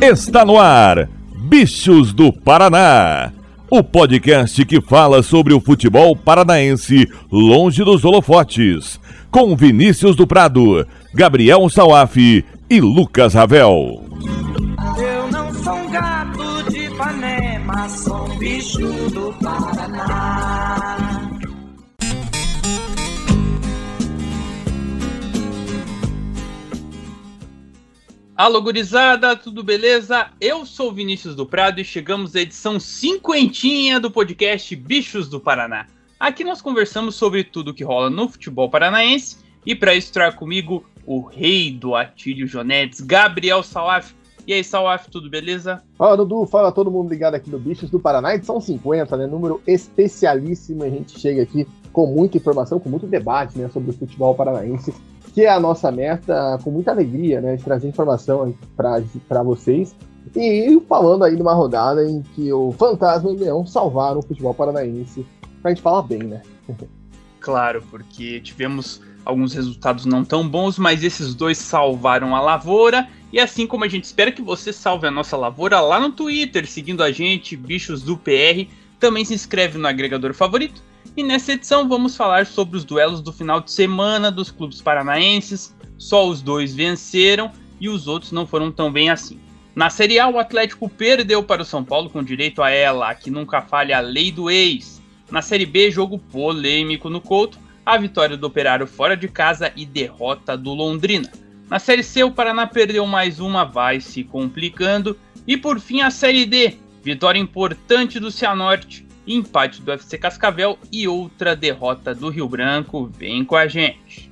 Está no ar, Bichos do Paraná. O podcast que fala sobre o futebol paranaense longe dos holofotes. Com Vinícius do Prado, Gabriel Salaf e Lucas Ravel. Eu não sou um gato de Ipanema, sou um bicho do Paraná. Alô, gurizada, tudo beleza? Eu sou Vinícius do Prado e chegamos à edição cinquentinha do podcast Bichos do Paraná. Aqui nós conversamos sobre tudo que rola no futebol paranaense e para isso trago comigo o rei do Atílio Jonetes, Gabriel Salaf. E aí, Salaf, tudo beleza? Fala, Dudu, fala todo mundo ligado aqui no Bichos do Paraná, edição 50, né? Número especialíssimo. A gente chega aqui com muita informação, com muito debate né, sobre o futebol paranaense que é a nossa meta, com muita alegria, né, de trazer informação para vocês. E falando aí de uma rodada em que o Fantasma e o Leão salvaram o futebol paranaense, pra gente falar bem, né? Claro, porque tivemos alguns resultados não tão bons, mas esses dois salvaram a lavoura. E assim como a gente espera que você salve a nossa lavoura lá no Twitter, seguindo a gente, Bichos do PR, também se inscreve no agregador favorito e nessa edição vamos falar sobre os duelos do final de semana dos clubes paranaenses. Só os dois venceram e os outros não foram tão bem assim. Na Série A, o Atlético perdeu para o São Paulo com direito a ela, que nunca falha a lei do ex. Na Série B, jogo polêmico no Couto, a vitória do Operário fora de casa e derrota do Londrina. Na Série C, o Paraná perdeu mais uma, vai se complicando. E por fim, a Série D, vitória importante do Cianorte empate do FC Cascavel e outra derrota do Rio Branco. Vem com a gente.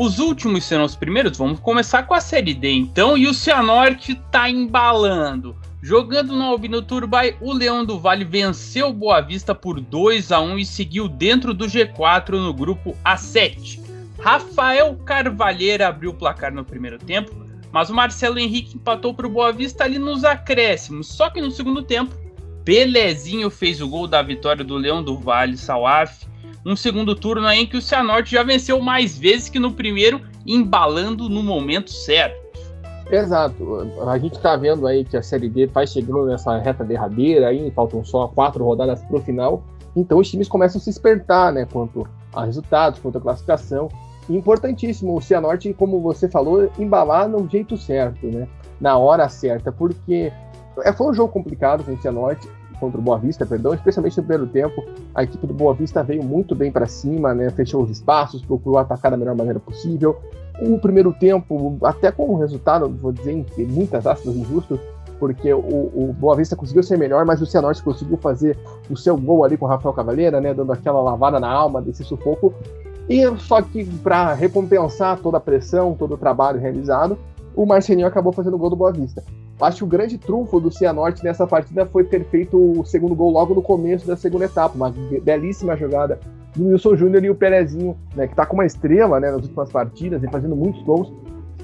Os últimos serão os primeiros. Vamos começar com a Série D então. E o Cianorte tá embalando. Jogando no Albino Turbay, o Leão do Vale venceu Boa Vista por 2 a 1 e seguiu dentro do G4 no grupo A7. Rafael Carvalheira abriu o placar no primeiro tempo, mas o Marcelo Henrique empatou para o Boa Vista ali nos acréscimos. Só que no segundo tempo, Belezinho fez o gol da vitória do Leão do Vale, Salaf. Um segundo turno em que o Cianorte já venceu mais vezes que no primeiro, embalando no momento certo. Exato. A gente está vendo aí que a Série D vai chegando nessa reta derradeira, aí faltam só quatro rodadas para o final. Então os times começam a se espertar, né? Quanto a resultados, quanto a classificação. Importantíssimo o Cianorte, como você falou, embalar no jeito certo, né? Na hora certa, porque é, foi um jogo complicado com o Cianorte contra o Boa Vista, perdão, especialmente no primeiro tempo. A equipe do Boa Vista veio muito bem para cima, né? Fechou os espaços, procurou atacar da melhor maneira possível o primeiro tempo, até com o resultado, vou dizer, em muitas aspas injusto, porque o, o Boa Vista conseguiu ser melhor, mas o Cianorte conseguiu fazer o seu gol ali com o Rafael Cavaleira, né, dando aquela lavada na alma desse sufoco. E só que para recompensar toda a pressão, todo o trabalho realizado, o Marcelinho acabou fazendo o gol do Boa Vista. Acho que o grande trunfo do Cianorte nessa partida foi ter feito o segundo gol logo no começo da segunda etapa, uma belíssima jogada do Wilson Júnior e o Perezinho, né, que está com uma estrela né, nas últimas partidas e fazendo muitos gols,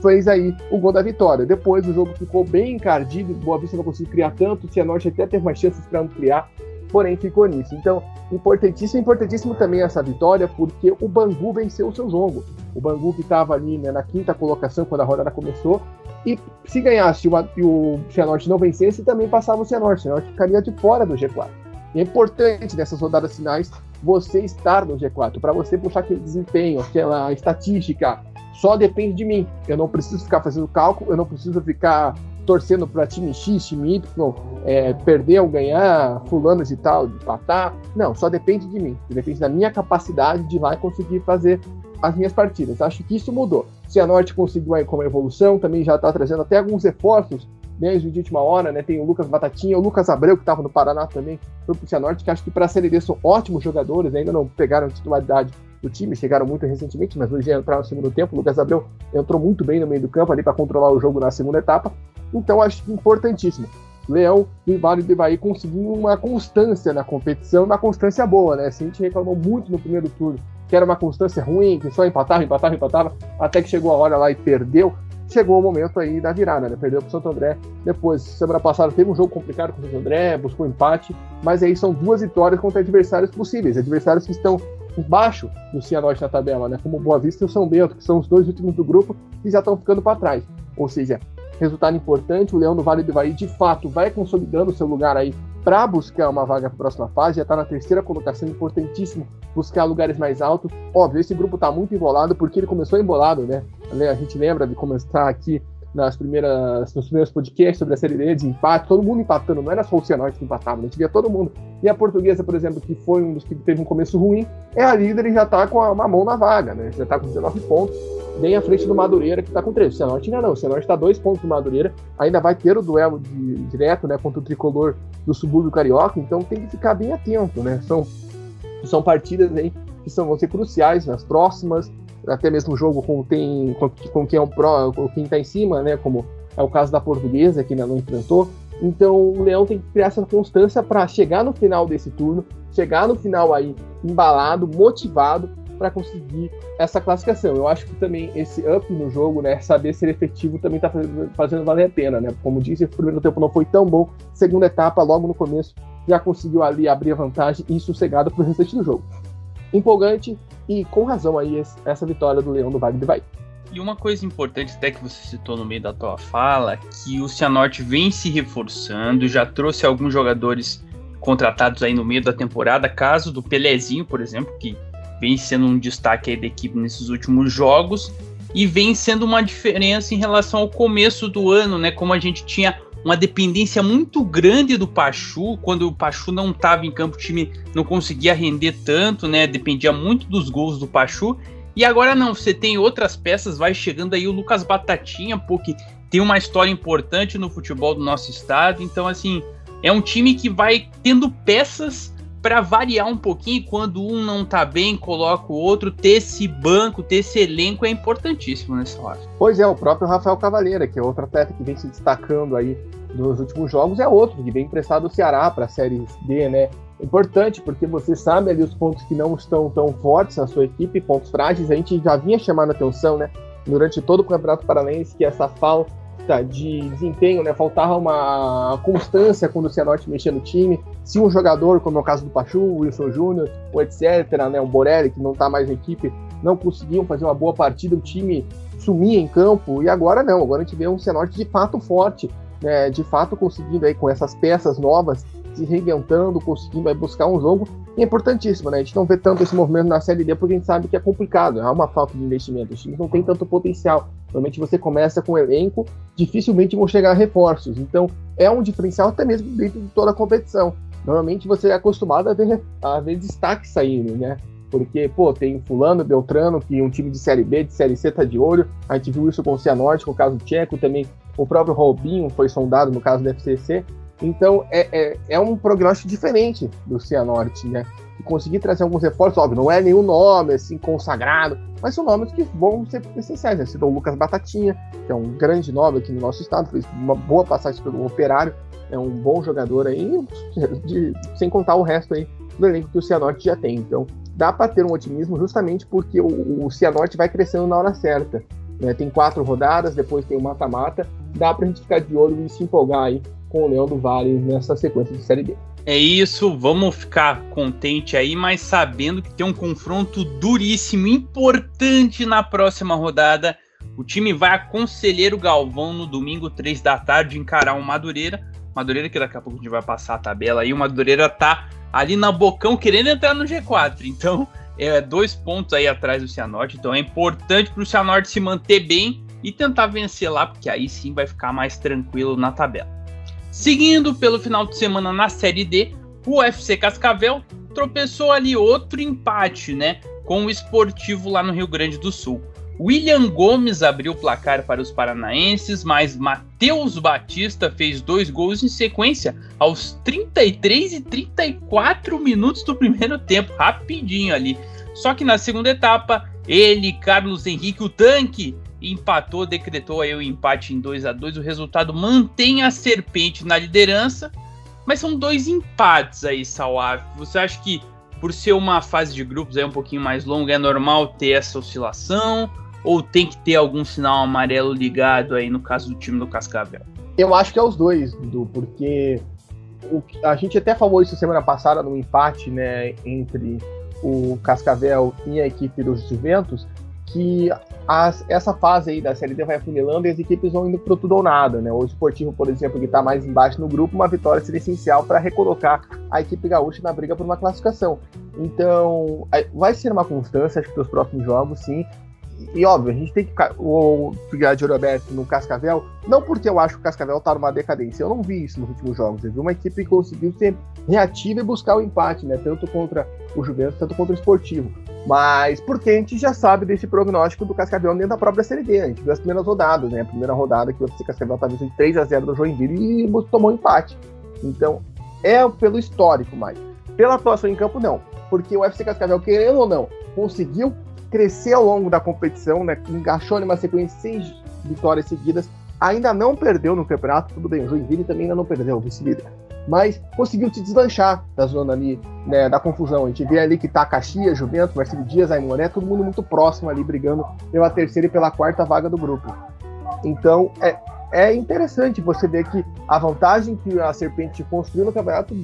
fez aí o gol da vitória. Depois o jogo ficou bem encardido, Boa Vista não conseguiu criar tanto, o Cianorte até teve mais chances para ampliar, porém ficou nisso. Então, importantíssimo, importantíssimo também essa vitória, porque o Bangu venceu o seu jogo. O Bangu que estava ali né, na quinta colocação quando a rodada começou, e se ganhasse e o Cianorte não vencesse, também passava o Cianorte. O Cianorte ficaria de fora do G4. E é importante nessas rodadas finais você estar no G4, para você puxar aquele desempenho, aquela estatística. Só depende de mim. Eu não preciso ficar fazendo cálculo, eu não preciso ficar torcendo para time X, time Y, é, perder ou ganhar, fulano de tal, empatar. Não, só depende de mim. Depende da minha capacidade de ir lá e conseguir fazer as minhas partidas. Acho que isso mudou. Cianorte conseguiu aí como evolução, também já está trazendo até alguns reforços mesmo de última hora, né? Tem o Lucas Batatinha, o Lucas Abreu, que estava no Paraná também, foi pro Cianorte, que acho que para a Série D são ótimos jogadores, ainda não pegaram titularidade do time, chegaram muito recentemente, mas hoje entraram no segundo tempo. O Lucas Abreu entrou muito bem no meio do campo ali para controlar o jogo na segunda etapa. Então acho importantíssimo. Leão e Vale do Ivaí conseguindo uma constância na competição, uma constância boa, né? Assim, a gente reclamou muito no primeiro turno que era uma constância ruim, que só empatava, empatava, empatava, até que chegou a hora lá e perdeu. Chegou o momento aí da virada, né? Perdeu para o Santo André. Depois, semana passada, teve um jogo complicado com o Santo André, buscou empate, mas aí são duas vitórias contra adversários possíveis, adversários que estão embaixo do Cianorte na tabela, né? Como o Boa Vista e o São Bento, que são os dois últimos do grupo e já estão ficando para trás. Ou seja, resultado importante, o Leão do Vale do Ivaí de fato vai consolidando seu lugar aí para buscar uma vaga para a próxima fase, já está na terceira colocação, importantíssimo buscar lugares mais altos. Óbvio, esse grupo está muito embolado porque ele começou embolado, né? A gente lembra de começar aqui nas primeiras, nos primeiros podcasts sobre a Série D de empate, todo mundo empatando, não era só o Cianorte que empatava, a gente via todo mundo. E a Portuguesa, por exemplo, que foi um dos que teve um começo ruim, é a líder e já está com uma mão na vaga, né? Já está com 19 pontos bem à frente do Madureira, que está com 13. O Cianorte ainda não, o Cianorte está dois pontos do Madureira, ainda vai ter o duelo de, direto né, contra o tricolor do subúrbio carioca, então tem que ficar bem atento, né? São, são partidas aí que são, vão ser cruciais nas próximas, até mesmo o jogo com, tem, com, com quem é o pró, com quem está em cima, né? Como é o caso da portuguesa, que ainda não enfrentou. Então o Leão tem que criar essa constância para chegar no final desse turno, chegar no final aí embalado, motivado para conseguir essa classificação. Eu acho que também esse up no jogo, né, saber ser efetivo também está fazendo, valer a pena, né? Como disse, o primeiro tempo não foi tão bom, segunda etapa, logo no começo, já conseguiu ali abrir a vantagem e sossegado para o restante do jogo. Empolgante e com razão aí essa vitória do Leão do Vale do Bahia. E uma coisa importante até que você citou no meio da tua fala, que o Cianorte vem se reforçando, já trouxe alguns jogadores contratados aí no meio da temporada, caso do Pelezinho, por exemplo, que vem sendo um destaque aí da equipe nesses últimos jogos e vem sendo uma diferença em relação ao começo do ano, né? Como a gente tinha uma dependência muito grande do Pachu, quando o Pachu não estava em campo, o time não conseguia render tanto, né? Dependia muito dos gols do Pachu. E agora não, você tem outras peças, vai chegando aí o Lucas Batatinha, porque tem uma história importante no futebol do nosso estado. Então, assim, é um time que vai tendo peças para variar um pouquinho, quando um não tá bem, coloca o outro, ter esse banco, ter esse elenco é importantíssimo nessa hora. Pois é, o próprio Rafael Cavaleira, que é outro atleta que vem se destacando aí nos últimos jogos, é outro que vem emprestado do Ceará para a Série D, né? Importante porque você sabe ali os pontos que não estão tão fortes na sua equipe, pontos frágeis, a gente já vinha chamando atenção, né? Durante todo o Campeonato Paranaense, que essa falta de desempenho, né? Faltava uma constância quando o Cianorte mexia no time. Se um jogador, como é o caso do Pachu, Wilson Júnior, ou etc., né? O Borelli, que não está mais na equipe, não conseguiam fazer uma boa partida, o time sumia em campo. E agora não, agora a gente vê um Cianorte de fato forte, né? De fato conseguindo aí com essas peças novas se reinventando, conseguindo buscar um jogo. E é importantíssimo, né? A gente não vê tanto esse movimento na Série D porque a gente sabe que é complicado, há uma falta de investimento. Os times não têm tanto potencial. Normalmente você começa com um elenco, dificilmente vão chegar reforços. Então é um diferencial até mesmo dentro de toda a competição. Normalmente você é acostumado a ver, a ver destaque saindo, né? Porque, pô, tem fulano, Beltrano, que um time de Série B, de Série C tá de olho. A gente viu isso com o Cianorte, com o caso do Tcheco, também o próprio Robinho foi sondado no caso do FCC. Então é, é, é um prognóstico diferente do Cianorte, né? E conseguir trazer alguns reforços, óbvio, não é nenhum nome assim consagrado, mas são nomes que vão ser essenciais. Né? Citou o Lucas Batatinha, que é um grande nome aqui no nosso estado, fez uma boa passagem pelo Operário, é um bom jogador aí, de, sem contar o resto aí do elenco que o Cianorte já tem. Então dá para ter um otimismo justamente porque o, o Cianorte vai crescendo na hora certa. Né? Tem quatro rodadas, depois tem o mata-mata, dá para a gente ficar de olho e se empolgar aí com o Leão do Vale nessa sequência de Série B. É isso, vamos ficar contente aí, mas sabendo que tem um confronto duríssimo, importante na próxima rodada. O time vai a Conselheiro Galvão no domingo, 3 da tarde, encarar o Madureira. Madureira que daqui a pouco a gente vai passar a tabela aí. O Madureira tá ali na bocão querendo entrar no G4. Então, é dois pontos aí atrás do Cianorte. Então é importante para o Cianorte se manter bem e tentar vencer lá, porque aí sim vai ficar mais tranquilo na tabela. Seguindo pelo final de semana na Série D, o UFC Cascavel tropeçou ali outro empate, né? Com o esportivo lá no Rio Grande do Sul. William Gomes abriu o placar para os paranaenses, mas Matheus Batista fez dois gols em sequência aos 33 e 34 minutos do primeiro tempo, rapidinho ali. Só que na segunda etapa, ele, Carlos Henrique, o tanque, empatou, decretou aí o empate em 2 a 2 O resultado mantém a Serpente na liderança, mas são dois empates aí, Salaf. Você acha que por ser uma fase de grupos aí um pouquinho mais longa, é normal ter essa oscilação? ou tem que ter algum sinal amarelo ligado aí no caso do time do Cascavel? Eu acho que é os dois, Dudu, porque o, a gente até falou isso semana passada no empate né, entre o Cascavel e a equipe dos Juventus, que as, essa fase aí da Série D vai afunilando e as equipes vão indo pro tudo ou nada, né? O Esportivo, por exemplo, que está mais embaixo no grupo, uma vitória seria essencial para recolocar a equipe gaúcha na briga por uma classificação. Então, vai ser uma constância, acho que dos próximos jogos, sim. E, óbvio, a gente tem que o ficar de olho aberto no Cascavel, não porque eu acho que o Cascavel tá numa decadência, eu não vi isso nos últimos jogos. Eu vi uma equipe que conseguiu ser reativa e buscar o empate, né? Tanto contra o Juventus, tanto contra o Esportivo. Mas porque a gente já sabe desse prognóstico do Cascavel dentro da própria Série D. A gente viu as primeiras rodadas, né? A primeira rodada que o FC Cascavel estava de 3 a 0 do Joinville e tomou um empate. Então, é pelo histórico, mas pela atuação em campo, não. Porque o FC Cascavel, querendo ou não, conseguiu crescer ao longo da competição, né? Engaixou numa sequência de seis vitórias seguidas. Ainda não perdeu no campeonato, tudo bem. O Joinville também ainda não perdeu, vice-líder mas conseguiu te deslanchar da zona ali, né, da confusão. A gente vê ali que tá Caxias, Juventus, Marcelo Dias, Aimoré, todo mundo muito próximo ali, brigando pela terceira e pela quarta vaga do grupo. Então, é, é interessante você ver que a vantagem que a Serpente construiu no campeonato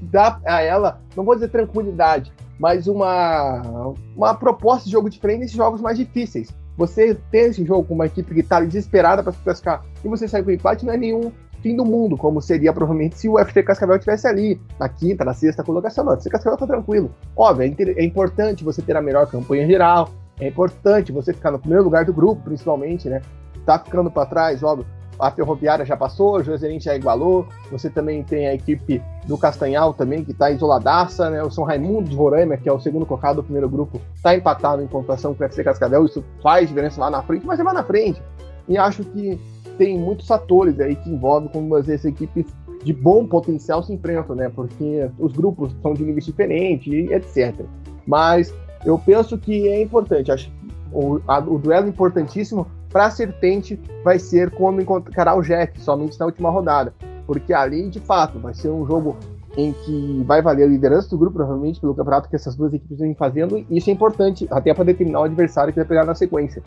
dá a ela, não vou dizer tranquilidade, mas uma, uma proposta de jogo diferente nesses jogos mais difíceis. Você ter esse jogo com uma equipe que está desesperada para se classificar e você sair com empate não é nenhum fim do mundo, como seria provavelmente se o FC Cascavel estivesse ali, na quinta, na sexta colocação. Não, o FC Cascavel tá tranquilo. Óbvio, é, é importante você ter a melhor campanha geral, é importante você ficar no primeiro lugar do grupo, principalmente, né? Tá ficando para trás, óbvio. A Ferroviária já passou, o Joserin já igualou. Você também tem a equipe do Castanhal também, que está isoladaça, né? O São Raimundo de Roraima, que é o segundo colocado do primeiro grupo, está empatado em pontuação com o FC Cascavel. Isso faz diferença lá na frente, mas é lá na frente. E acho que tem muitos fatores aí que envolvem como as equipes de bom potencial se enfrentam, né? Porque os grupos são de níveis diferentes, etc. Mas eu penso que é importante. Acho o, a, o duelo importantíssimo para a Serpente vai ser quando encontrar o Jack, somente na última rodada. Porque ali, de fato, vai ser um jogo em que vai valer a liderança do grupo, provavelmente, pelo campeonato que essas duas equipes vêm fazendo. E isso é importante, até para determinar o adversário que vai pegar na sequência.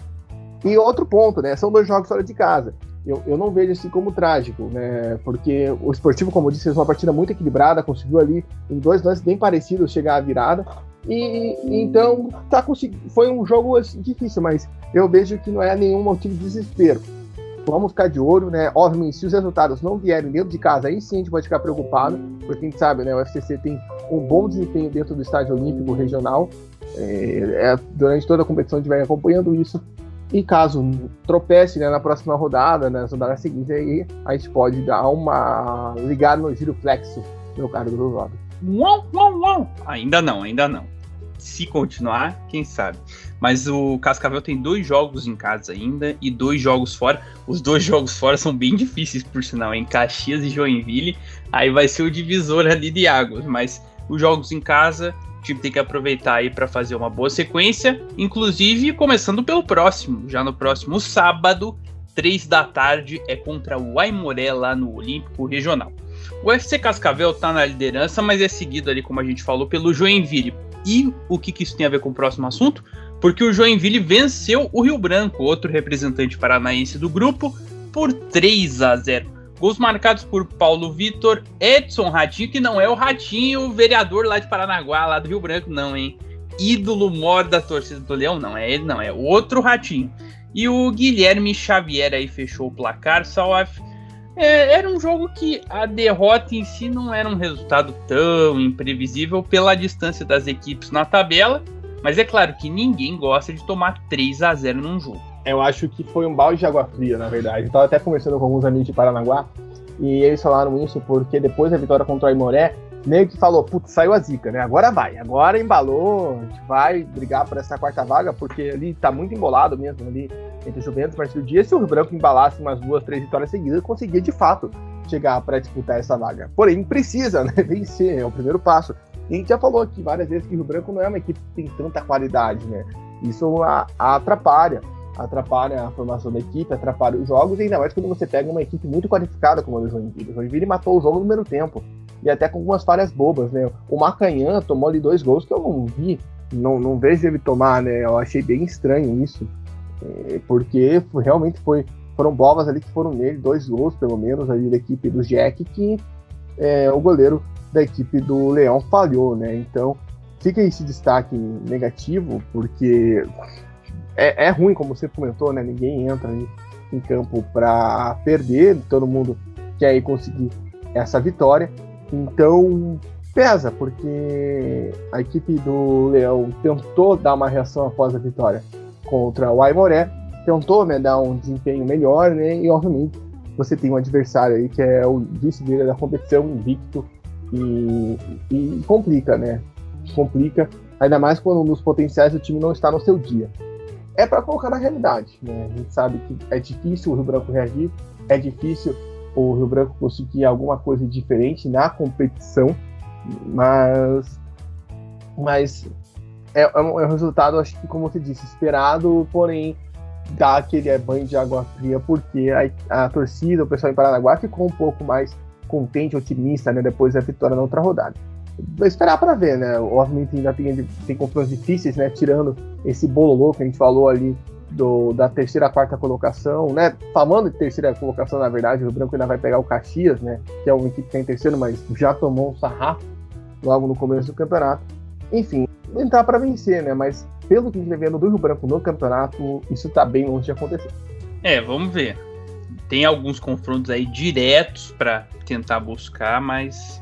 E outro ponto, né? São dois jogos fora de casa eu, eu não vejo assim como trágico, né? Porque o esportivo, como eu disse, fez uma partida muito equilibrada, conseguiu ali em dois lances bem parecidos chegar à virada. E, então tá foi um jogo assim, difícil, mas eu vejo que não é nenhum motivo de desespero. Vamos ficar de olho, né? Obviamente, se os resultados não vierem dentro de casa, aí sim a gente pode ficar preocupado, porque a gente sabe, né? O FCC tem um bom desempenho dentro do estádio olímpico regional. É, é, durante toda a competição a gente vai acompanhando isso. E caso tropece né, na próxima rodada, né, nas rodadas seguintes, aí a gente pode dar uma ligada no giro flexo no cara do Rob. Uau, uau, uau. Ainda não, ainda não. Se continuar, quem sabe. Mas o Cascavel tem dois jogos em casa ainda e dois jogos fora. Os dois jogos fora são bem difíceis, por sinal, em Caxias e Joinville. Aí vai ser o divisor ali de águas. Mas os jogos em casa o time tem que aproveitar aí para fazer uma boa sequência, inclusive começando pelo próximo, já no próximo sábado, 3 da tarde, é contra o Aimoré lá no Olímpico Regional. O FC Cascavel está na liderança, mas é seguido ali, como a gente falou, pelo Joinville. E o que, que isso tem a ver com o próximo assunto? Porque o Joinville venceu o Rio Branco, outro representante paranaense do grupo, por 3 a 0. Gols marcados por Paulo Vitor, Edson Ratinho, que não é o Ratinho, vereador lá de Paranaguá, lá do Rio Branco, não, hein? Ídolo mor da torcida do Leão, não, é ele, não, é outro Ratinho. E o Guilherme Xavier aí fechou o placar, Salaf. É, era um jogo que a derrota em si não era um resultado tão imprevisível pela distância das equipes na tabela, mas é claro que ninguém gosta de tomar 3 a 0 num jogo eu acho que foi um balde de água fria, na verdade. Eu tava até conversando com alguns amigos de Paranaguá e eles falaram isso porque depois da vitória contra o Aimoré, meio que falou, putz, saiu a zica, né? Agora vai, agora embalou, a gente vai brigar por essa quarta vaga, porque ali tá muito embolado mesmo, ali entre o Juventus e o Dia. Se o Branco embalasse umas duas, três vitórias seguidas, conseguia de fato chegar para disputar essa vaga. Porém, precisa, né? Vencer, é o primeiro passo. E a gente já falou aqui várias vezes que o Rio Branco não é uma equipe que tem tanta qualidade, né? Isso atrapalha atrapalha a formação da equipe, atrapalha os jogos, e ainda mais quando você pega uma equipe muito qualificada como a do Joinville. O Joinville matou o jogo no primeiro tempo, e até com algumas falhas bobas, né? O Macanhã tomou ali dois gols que eu não vi, não, não vejo ele tomar, né? Eu achei bem estranho isso. É, porque realmente foi, foram bolas ali que foram nele, dois gols pelo menos ali da equipe do Jack, que é, o goleiro da equipe do Leão falhou, né? Então fica esse destaque negativo, porque é, é ruim, como você comentou, né? Ninguém entra em, em campo para perder, todo mundo quer ir conseguir essa vitória. Então pesa, porque a equipe do Leão tentou dar uma reação após a vitória contra o Aimoré, tentou né, dar um desempenho melhor, né? E obviamente você tem um adversário aí que é o vice-líder da competição, invicto, e, e complica, né? Complica, ainda mais quando nos potenciais o time não está no seu dia. É para colocar na realidade, né? A gente sabe que é difícil o Rio Branco reagir, é difícil o Rio Branco conseguir alguma coisa diferente na competição, mas, mas é, é, um, é um resultado, acho que, como você disse, esperado, porém dá aquele banho de água fria, porque a, a torcida, o pessoal em Paranaguá ficou um pouco mais contente, otimista, né, depois da vitória na outra rodada. Esperar para ver, né? Obviamente ainda tem, tem confrontos difíceis, né? Tirando esse bolo que a gente falou ali do, da terceira quarta colocação, né? Falando de terceira colocação, na verdade, o Branco ainda vai pegar o Caxias, né? Que é uma equipe que está em terceiro, mas já tomou um sarrafo logo no começo do campeonato. Enfim, entrar para vencer, né? Mas pelo que a gente vendo do Rio Branco no campeonato, isso está bem longe de acontecer. É, vamos ver tem alguns confrontos aí diretos para tentar buscar, mas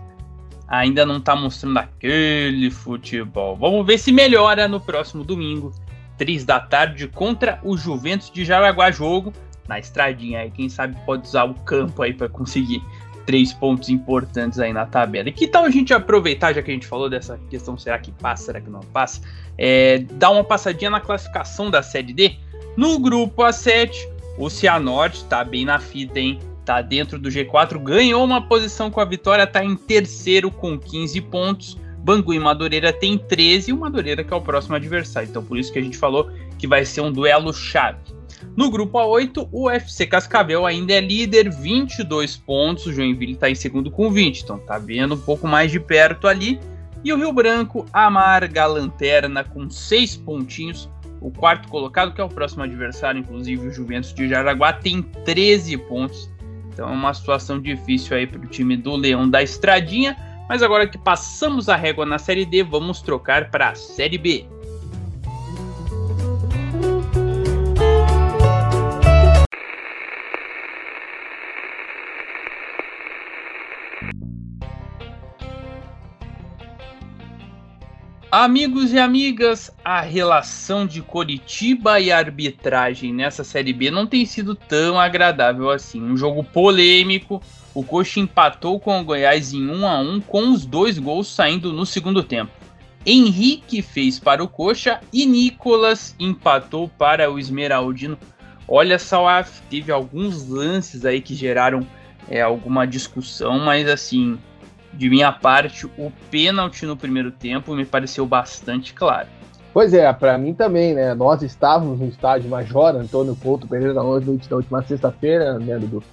ainda não está mostrando aquele futebol. Vamos ver se melhora no próximo domingo, 3 da tarde, contra o Juventus de Jaraguá Jogo, na estradinha aí. Quem sabe pode usar o campo aí para conseguir três pontos importantes aí na tabela. E que tal a gente aproveitar, já que a gente falou dessa questão, será que passa, será que não passa, é, dar uma passadinha na classificação da Série D? No grupo A7, o Cianorte tá bem na fita, hein? Tá dentro do G4, ganhou uma posição com a vitória, tá em terceiro com 15 pontos. Bangu e Madureira tem 13 e o Madureira que é o próximo adversário. Então por isso que a gente falou que vai ser um duelo chave. No grupo A8, o FC Cascavel ainda é líder, 22 pontos. O Joinville está em segundo com 20, então tá vendo um pouco mais de perto ali. E o Rio Branco amarga a lanterna com 6 pontinhos o quarto colocado, que é o próximo adversário, inclusive o Juventus de Jaraguá, tem 13 pontos. Então é uma situação difícil aí para o time do Leão da Estradinha. Mas agora que passamos a régua na Série D, vamos trocar para a Série B. Amigos e amigas, a relação de Coritiba e arbitragem nessa Série B não tem sido tão agradável assim. Um jogo polêmico, o Coxa empatou com o Goiás em 1 a 1 com os dois gols saindo no segundo tempo. Henrique fez para o Coxa e Nicolas empatou para o Esmeraldino. Olha só, teve alguns lances aí que geraram é, alguma discussão, mas assim, de minha parte, o pênalti no primeiro tempo me pareceu bastante claro. Pois é, para mim também, né? Nós estávamos no estádio Major Antônio Couto Pereira da noite da última sexta-feira, né, Dudu?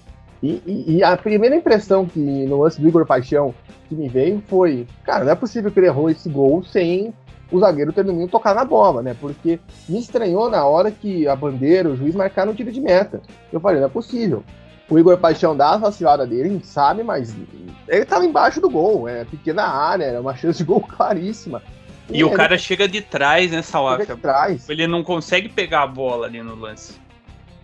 E, e, e, a primeira impressão que no lance do Igor Paixão que me veio foi, cara, não é possível que ele errou esse gol sem o zagueiro ter no mínimo tocar na bola, né? Porque me estranhou na hora que a bandeira, o juiz marcaram o tiro de meta. Eu falei, não é possível o Igor Paixão dá a vacilada dele, a gente sabe, mas ele tava embaixo do gol, é pequena área, é uma chance de gol claríssima. E, e o cara chega de trás, né, Salaf? de trás. Ele não consegue pegar a bola ali no lance.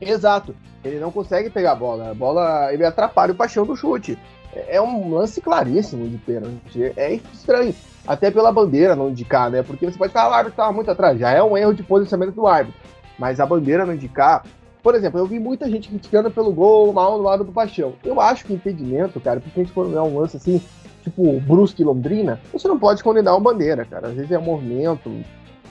Exato. Ele não consegue pegar a bola. A bola, ele atrapalha o Paixão do chute. É, é um lance claríssimo de pênalti. É estranho. Até pela bandeira não indicar, né? Porque você pode falar, ah, o árbitro estava muito atrás. Já é um erro de posicionamento do árbitro. Mas a bandeira não indicar, por exemplo, eu vi muita gente criticando pelo gol mal no lado do Paixão. Eu acho que impedimento, cara, principalmente quando é um lance assim, tipo Brusque e Londrina, você não pode condenar uma bandeira, cara. Às vezes é um movimento,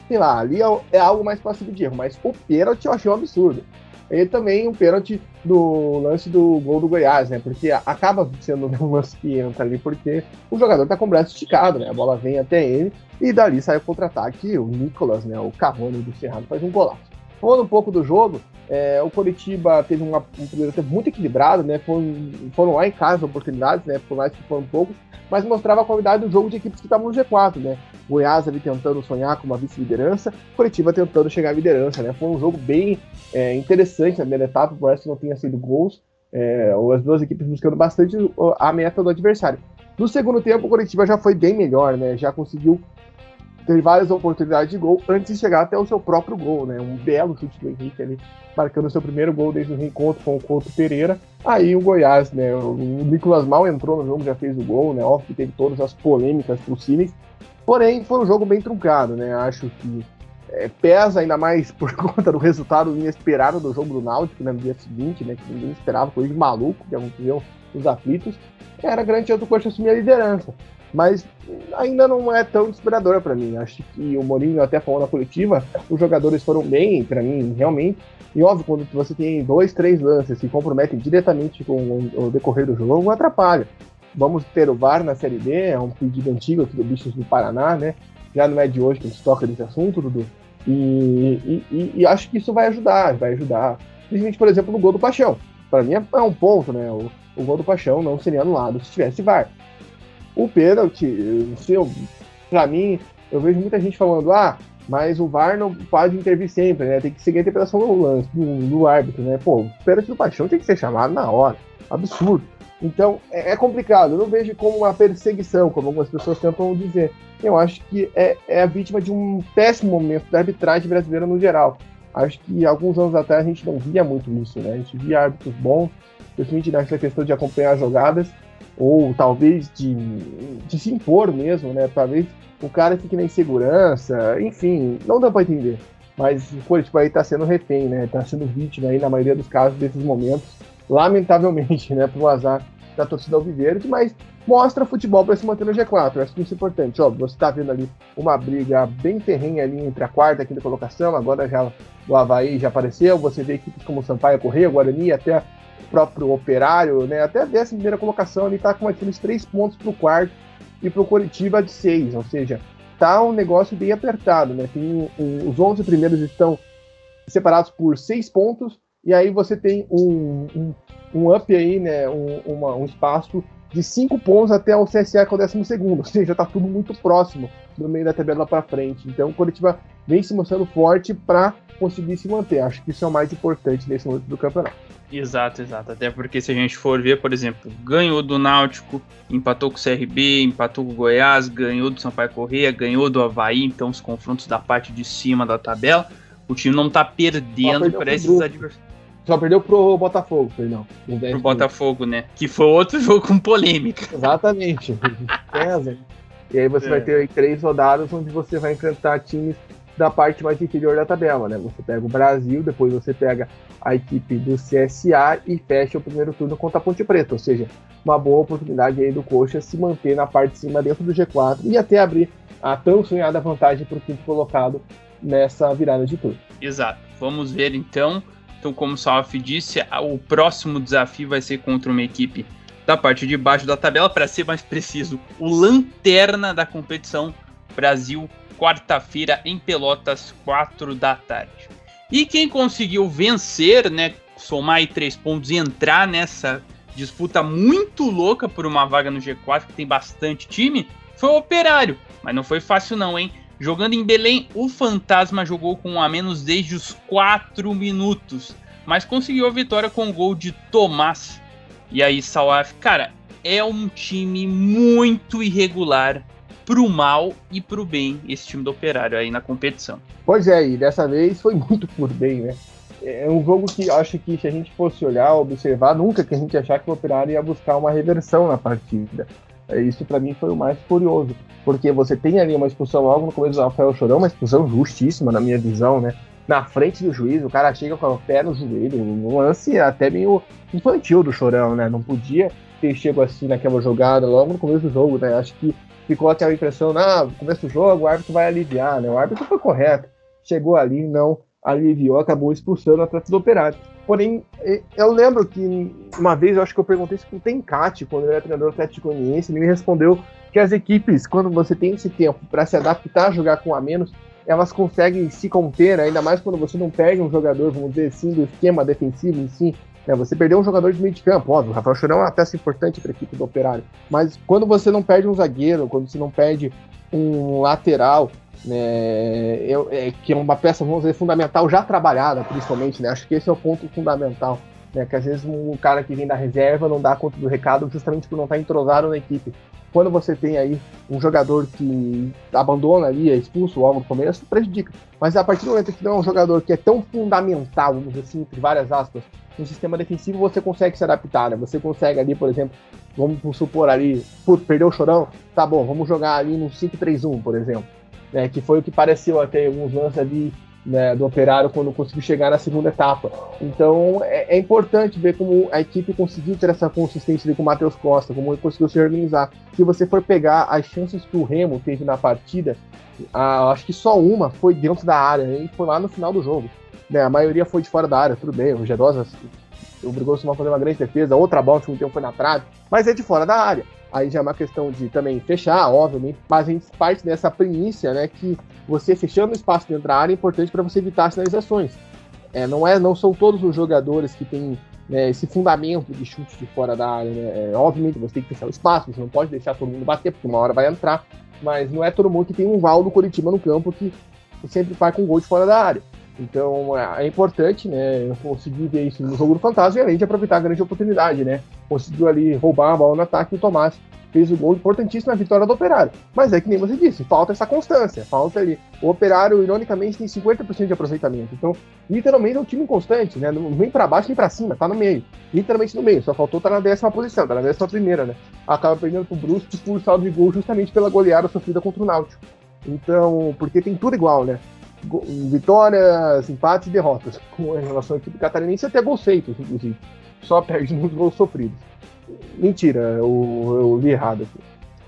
sei lá, ali é, é algo mais passivo de erro, mas o pênalti eu achei um absurdo. E também o um pênalti do lance do gol do Goiás, né? Porque acaba sendo um lance que entra ali, porque o jogador tá com o braço esticado, né? A bola vem até ele e dali sai o contra-ataque. O Nicolas, né? O Cavani do Cerrado faz um golaço. Falando um pouco do jogo, é, o Coritiba teve uma, um primeiro tempo muito equilibrado, né? Foram, foram lá em casa oportunidades, né? Por mais que foram poucos, mas mostrava a qualidade do jogo de equipes que estavam no G4, né? Goiás ali tentando sonhar com uma vice-liderança, Curitiba tentando chegar à liderança, né? Foi um jogo bem é, interessante na primeira etapa, por que não tenha sido gols, é, as duas equipes buscando bastante a meta do adversário. No segundo tempo, o Curitiba já foi bem melhor, né? Já conseguiu ter várias oportunidades de gol antes de chegar até o seu próprio gol, né? Um belo chute do Henrique ali, marcando seu primeiro gol desde o reencontro com o Couto Pereira. Aí o Goiás, né? O Nicolas Mal entrou no jogo, já fez o gol, né? Óbvio que teve todas as polêmicas possíveis. Porém, foi um jogo bem truncado, né? Acho que é, pesa ainda mais por conta do resultado inesperado do jogo do Náutico né, no dia seguinte, né? Que ninguém esperava, coisa de maluco que aconteceu nos aflitos. Era grande chance do Coxa assumir a liderança. Mas ainda não é tão inspiradora para mim. Acho que o Mourinho até falou na coletiva, os jogadores foram bem, para mim, realmente. E óbvio, quando você tem dois, três lances que comprometem diretamente com o decorrer do jogo, atrapalha. Vamos ter o VAR na Série B, é um pedido antigo aqui do Bichos do Paraná, né? Já não é de hoje que a gente toca nesse assunto, Dudu. E, e, e, acho que isso vai ajudar, vai ajudar. Principalmente, por exemplo, no gol do Paixão. Para mim é, é, um ponto, né? O, o gol do Paixão não seria anulado se tivesse VAR. O pênalti, pra mim, eu vejo muita gente falando, ah, mas o VAR não pode intervir sempre, né? Tem que seguir a interpretação do lance, do, do árbitro, né? Pô, o pênalti do Paixão tem que ser chamado na hora. Absurdo. Então, é, é, complicado. Eu não vejo como uma perseguição, como algumas pessoas tentam dizer. Eu acho que é, é a vítima de um péssimo momento da arbitragem brasileira no geral. Acho que alguns anos atrás a gente não via muito isso, né? A gente via árbitros bons, principalmente nessa questão de acompanhar jogadas, ou talvez de, de se impor mesmo, né? Talvez o cara fique na insegurança, enfim, não dá para entender. Mas o Coritiba aí tá sendo refém, né? Tá sendo vítima aí, na maioria dos casos, desses momentos lamentavelmente, né, para o azar da torcida alviverde, mas mostra futebol para se manter no G4. Eu acho que isso é importante. Óbvio, você está vendo ali uma briga bem ferrenha ali entre a quarta e a quinta colocação, agora já o Havaí já apareceu, você vê equipes como Sampaio Correia, Guarani, até próprio Operário, né, até a décima primeira colocação ali está com aqueles três pontos para o quarto e para o Coritiba de seis, ou seja, tá um negócio bem apertado, né, tem um, os 11 primeiros estão separados por seis pontos, e aí você tem um, um, um up aí, né, um, uma, um espaço de 5 pontos até o CSA que é o décimo segundo, ou seja, está tudo muito próximo do meio da tabela para frente. Então o Curitiba vem se mostrando forte para conseguir se manter. Acho que isso é o mais importante nesse momento do campeonato. Exato, exato. Até porque se a gente for ver, por exemplo, ganhou do Náutico, empatou com o CRB, empatou com o Goiás, ganhou do Sampaio Correia, ganhou do Havaí, então os confrontos da parte de cima da tabela, o time não está perdendo para esses adversários. Só perdeu pro Botafogo, perdão. Pro Botafogo, né? Que foi outro jogo com polêmica. Exatamente. e aí você é. vai ter três rodadas onde você vai enfrentar times da parte mais inferior da tabela, né? Você pega o Brasil, depois você pega a equipe do CSA e fecha o primeiro turno contra a Ponte Preta, ou seja, uma boa oportunidade aí do Coxa se manter na parte de cima dentro do G4 e até abrir a tão sonhada vantagem para o quinto colocado nessa virada de turno. Exato. Vamos ver então então, como o Salaf disse, o próximo desafio vai ser contra uma equipe da parte de baixo da tabela, para ser mais preciso, o lanterna da competição Brasil, quarta-feira em Pelotas, 4 da tarde. E quem conseguiu vencer, né, somar aí três pontos e entrar nessa disputa muito louca por uma vaga no G4, que tem bastante time, foi o Operário. Mas não foi fácil não, hein? Jogando em Belém, o Fantasma jogou com um a menos desde os 4 minutos, mas conseguiu a vitória com o gol de Tomás. E aí, Salaf, cara, é um time muito irregular pro mal e pro bem, esse time do Operário aí na competição. Pois é, e dessa vez foi muito por bem, né? É um jogo que acho que se a gente fosse olhar, observar, nunca que a gente achar que o Operário ia buscar uma reversão na partida. É, isso para mim foi o mais curioso, porque você tem ali uma expulsão logo no começo do Rafael Chorão, uma expulsão justíssima na minha visão, né? Na frente do juiz, o cara chega com o pé no joelho, um lance até meio infantil do Chorão, né? Não podia ter chego assim naquela jogada logo no começo do jogo, né? Acho que ficou aquela impressão, ah, no começo do jogo o árbitro vai aliviar, né? O árbitro foi correto, chegou ali, não aliviou, acabou expulsando o atleta do Operário. Porém, eu lembro que uma vez eu acho que eu perguntei isso pro Tencati, quando ele era treinador do Atlético Goianiense, ele me respondeu que as equipes, quando você tem esse tempo para se adaptar a jogar com a menos, elas conseguem se conter, né? ainda mais quando você não perde um jogador, vamos dizer assim, do esquema defensivo em si. Né? Você perdeu um jogador de meio de campo, óbvio, o Rafael Chorão é uma peça importante para a equipe do Operário. Mas quando você não perde um zagueiro, quando você não perde um lateral, né, é, que é uma peça, vamos dizer, fundamental, já trabalhada, principalmente, né? Acho que esse é o ponto fundamental. Né, que às vezes um cara que vem da reserva não dá conta do recado justamente por não estar entrosado na equipe quando você tem aí um jogador que abandona ali, é expulso logo no começo, prejudica. Mas a partir do momento que não é um jogador que é tão fundamental, vamos dizer assim, entre várias aspas, no sistema defensivo, você consegue se adaptar, né? Você consegue ali, por exemplo, vamos supor ali, putz, perdeu o chorão, tá bom, vamos jogar ali no 5-3-1, por exemplo. Né, que foi o que pareceu até alguns lances ali né, do Operário quando conseguiu chegar na segunda etapa. Então é, é, importante ver como a equipe conseguiu ter essa consistência com o Matheus Costa, como ele conseguiu se organizar. Se você for pegar as chances que o Remo teve na partida, a, acho que só uma foi dentro da área e foi lá no final do jogo. Né, a maioria foi de fora da área, tudo bem. O Gedosa obrigou o a fazer uma grande defesa, outra bola que um tempo foi na trave, mas é de fora da área. Aí já é uma questão de também fechar, obviamente, mas a gente parte dessa primícia, né, que você fechando o espaço dentro da área é importante para você evitar sinalizações. É, não, é, não são todos os jogadores que têm né, esse fundamento de chute de fora da área. Né? É, obviamente, você tem que fechar o espaço, você não pode deixar todo mundo bater, porque uma hora vai entrar, mas não é todo mundo que tem um Val do Curitiba no campo que sempre vai com gol de fora da área. Então é, é importante, né? Eu consegui ver isso no jogo do Fantasma e além de aproveitar a grande oportunidade, né? Conseguiu ali roubar a bola no ataque e o Tomás fez o gol importantíssimo na vitória do Operário. Mas é que nem você disse, falta essa constância, falta ali. O Operário, ironicamente, tem 50% de aproveitamento. Então, literalmente é um time constante, né? Não vem para baixo nem para cima, tá no meio. Literalmente no meio. Só faltou estar tá na décima posição, tá na décima primeira, né? Acaba perdendo pro Brusque por saldo de gol justamente pela goleada sofrida contra o Náutico. Então, porque tem tudo igual, né? Vitórias, empates e derrotas. Com relação à equipe catarinense, até gols feitos, inclusive. Só perde nos gols sofridos. Mentira, eu, eu li errado aqui.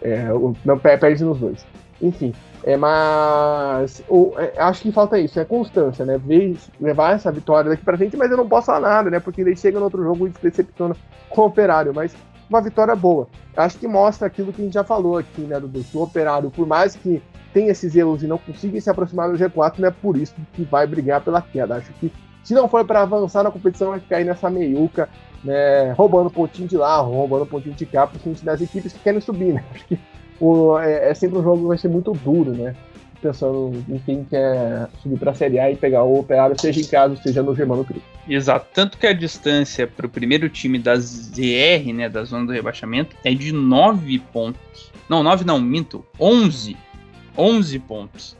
É, não, perde nos dois. Enfim, é, mas o, é, acho que falta isso, é constância, né? Ver, levar essa vitória daqui pra frente, mas eu não posso falar nada, né? Porque ele chega no outro jogo e decepciona com o operário, mas uma vitória boa. Acho que mostra aquilo que a gente já falou aqui, né, do, do operário, por mais que tem esses erros e não consiga se aproximar do G4, não é por isso que vai brigar pela queda. Acho que se não for para avançar na competição, vai aí nessa meiuca, né, roubando pontinho de lá, roubando pontinho de cá, porque das equipes que querem subir, né? Acho que o, é, é, sempre um jogo que vai ser muito duro, né? Pensando em quem quer subir para a Série A e pegar o operário, seja em casa, seja no Germano Cris. Exato. Tanto que a distância para o primeiro time da ZR, né, da zona do rebaixamento, é de 9 pontos. Não, 9 não, minto. 11 11 pontos.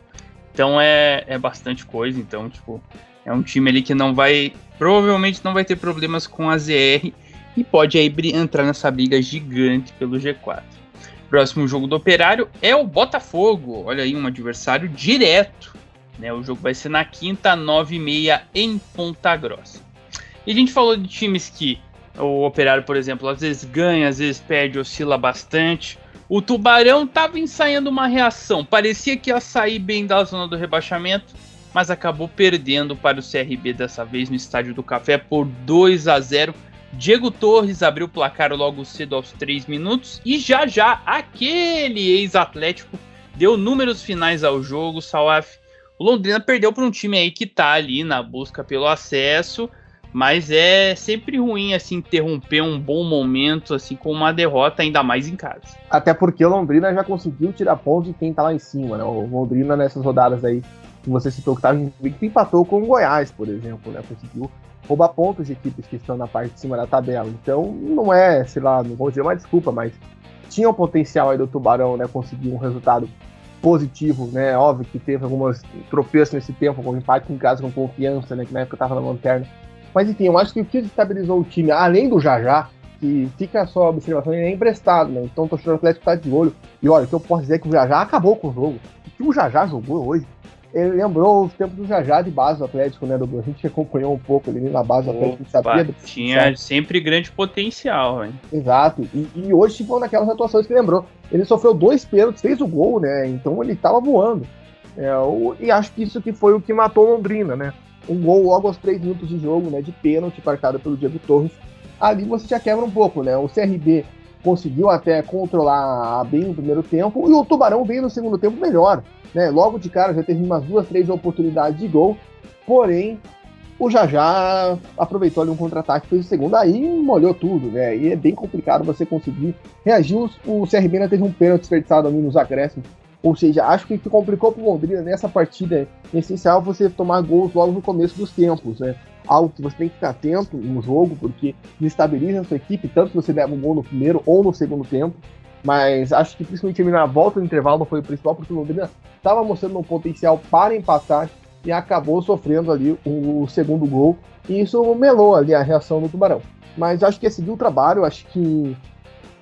Então é, é bastante coisa. Então, tipo, é um time ali que não vai. Provavelmente não vai ter problemas com a ZR e pode aí entrar nessa briga gigante pelo G4. Próximo jogo do Operário é o Botafogo. Olha aí, um adversário direto. Né? O jogo vai ser na quinta, 9h30 em Ponta Grossa. E a gente falou de times que o Operário, por exemplo, às vezes ganha, às vezes perde, oscila bastante. O Tubarão estava ensaiando uma reação, parecia que ia sair bem da zona do rebaixamento, mas acabou perdendo para o CRB dessa vez no Estádio do Café por 2 a 0. Diego Torres abriu o placar logo cedo aos 3 minutos e já já aquele ex-atlético deu números finais ao jogo, Salaf. O Londrina perdeu para um time aí que está ali na busca pelo acesso mas é sempre ruim assim interromper um bom momento assim com uma derrota ainda mais em casa. Até porque o Londrina já conseguiu tirar pontos de quem tá lá em cima, né? O Londrina nessas rodadas aí que você citou que estava invicto empatou com o Goiás, por exemplo, né? Conseguiu roubar pontos de equipes que estão na parte de cima da tabela. Então não é, sei lá, não vou dizer uma desculpa, mas tinha o potencial aí do Tubarão, né? Conseguir um resultado positivo, né? Óbvio que teve algumas tropeços nesse tempo, com empate em casa com confiança, né? Que na época tava na lanterna mas enfim, eu acho que o que estabilizou o time, além do Jajá, que fica só a observação, ele é emprestado, né? Então o torcedor Atlético tá de olho. E olha, o que eu posso dizer é que o Jajá acabou com o jogo. O que o Jajá jogou hoje, ele lembrou os tempos do Jajá de base do Atlético, né, A gente acompanhou um pouco ali na base do Atlético, sabia do Tinha sempre grande potencial, hein? Exato. E, e hoje foi naquelas atuações que lembrou. Ele sofreu dois pênaltis, fez o gol, né? Então ele tava voando. É, o, e acho que isso que foi o que matou Londrina, né? Um gol logo aos 3 minutos de jogo, né, de pênalti marcado pelo Diego Torres. Ali você já quebra um pouco, né? O CRB conseguiu até controlar bem o primeiro tempo, e o Tubarão veio no segundo tempo melhor. Né? Logo de cara já teve umas duas, três oportunidades de gol, porém o Jajá aproveitou ali um contra-ataque, fez o segundo, aí molhou tudo, né? E é bem complicado você conseguir reagir. O CRB ainda teve um pênalti desperdiçado ali nos acréscimos. Ou seja, acho que o que complicou para o Londrina nessa partida é essencial você tomar gols logo no começo dos tempos, né? Algo que você tem que ficar atento no jogo, porque desestabiliza a sua equipe, tanto que você leva um gol no primeiro ou no segundo tempo. Mas acho que principalmente na volta do intervalo foi o principal, porque o Londrina estava mostrando um potencial para empatar e acabou sofrendo ali o segundo gol. E isso melou ali a reação do Tubarão. Mas acho que é seguir o trabalho, acho que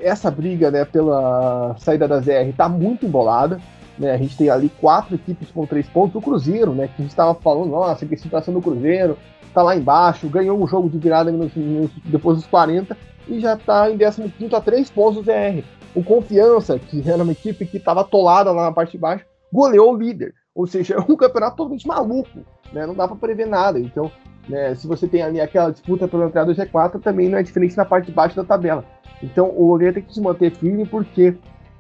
essa briga né, pela saída da ZR está muito embolada. Né? A gente tem ali quatro equipes com três pontos. O Cruzeiro, né? Que a gente estava falando, nossa, que situação do Cruzeiro, está lá embaixo, ganhou um jogo de virada nos, nos, depois dos 40 e já está em 15 a três pontos do ZR. O Confiança, que era uma equipe que estava atolada lá na parte de baixo, goleou o líder. Ou seja, é um campeonato totalmente maluco, né? Não dá para prever nada. Então, né, se você tem ali aquela disputa pela entrada do G4, também não é diferente na parte de baixo da tabela. Então, o Londrina tem que se manter firme, porque,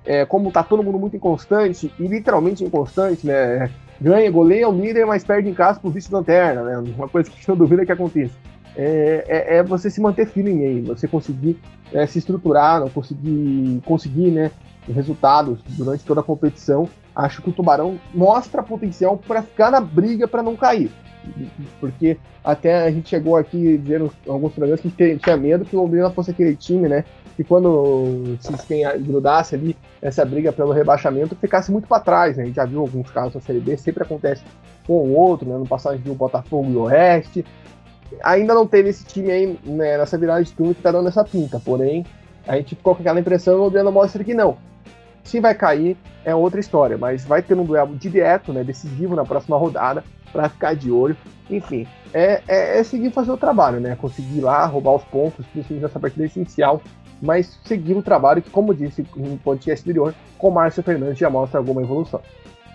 é, como tá todo mundo muito inconstante, e literalmente inconstante, né? Ganha, goleia o líder, mas perde em casa pro vice-lanterna, né? Uma coisa que não duvida que acontece. É, é, é, você se manter firme aí, você conseguir é, se estruturar, não conseguir, conseguir né, resultados durante toda a competição acho que o Tubarão mostra potencial para ficar na briga para não cair. Porque até a gente chegou aqui dizendo alguns programas que a gente tinha medo que o Londrina fosse aquele time, né? Que quando se grudasse ali essa briga pelo rebaixamento, ficasse muito para trás, né? A gente já viu alguns casos na Série B, sempre acontece com o outro, né? No passado a gente viu o Botafogo e o Oeste. Ainda não teve esse time aí né, nessa virada de turno que tá dando essa pinta, porém a gente ficou com aquela impressão o Londrina mostra que não se vai cair é outra história, mas vai ter um duelo direto, né, decisivo na próxima rodada para ficar de olho. Enfim, é, é, é, seguir fazer o trabalho, né? Conseguir ir lá, roubar os pontos, principalmente nessa partida essencial, mas seguir o trabalho que, como disse no podcast anterior, com Márcio Fernandes já mostra alguma evolução.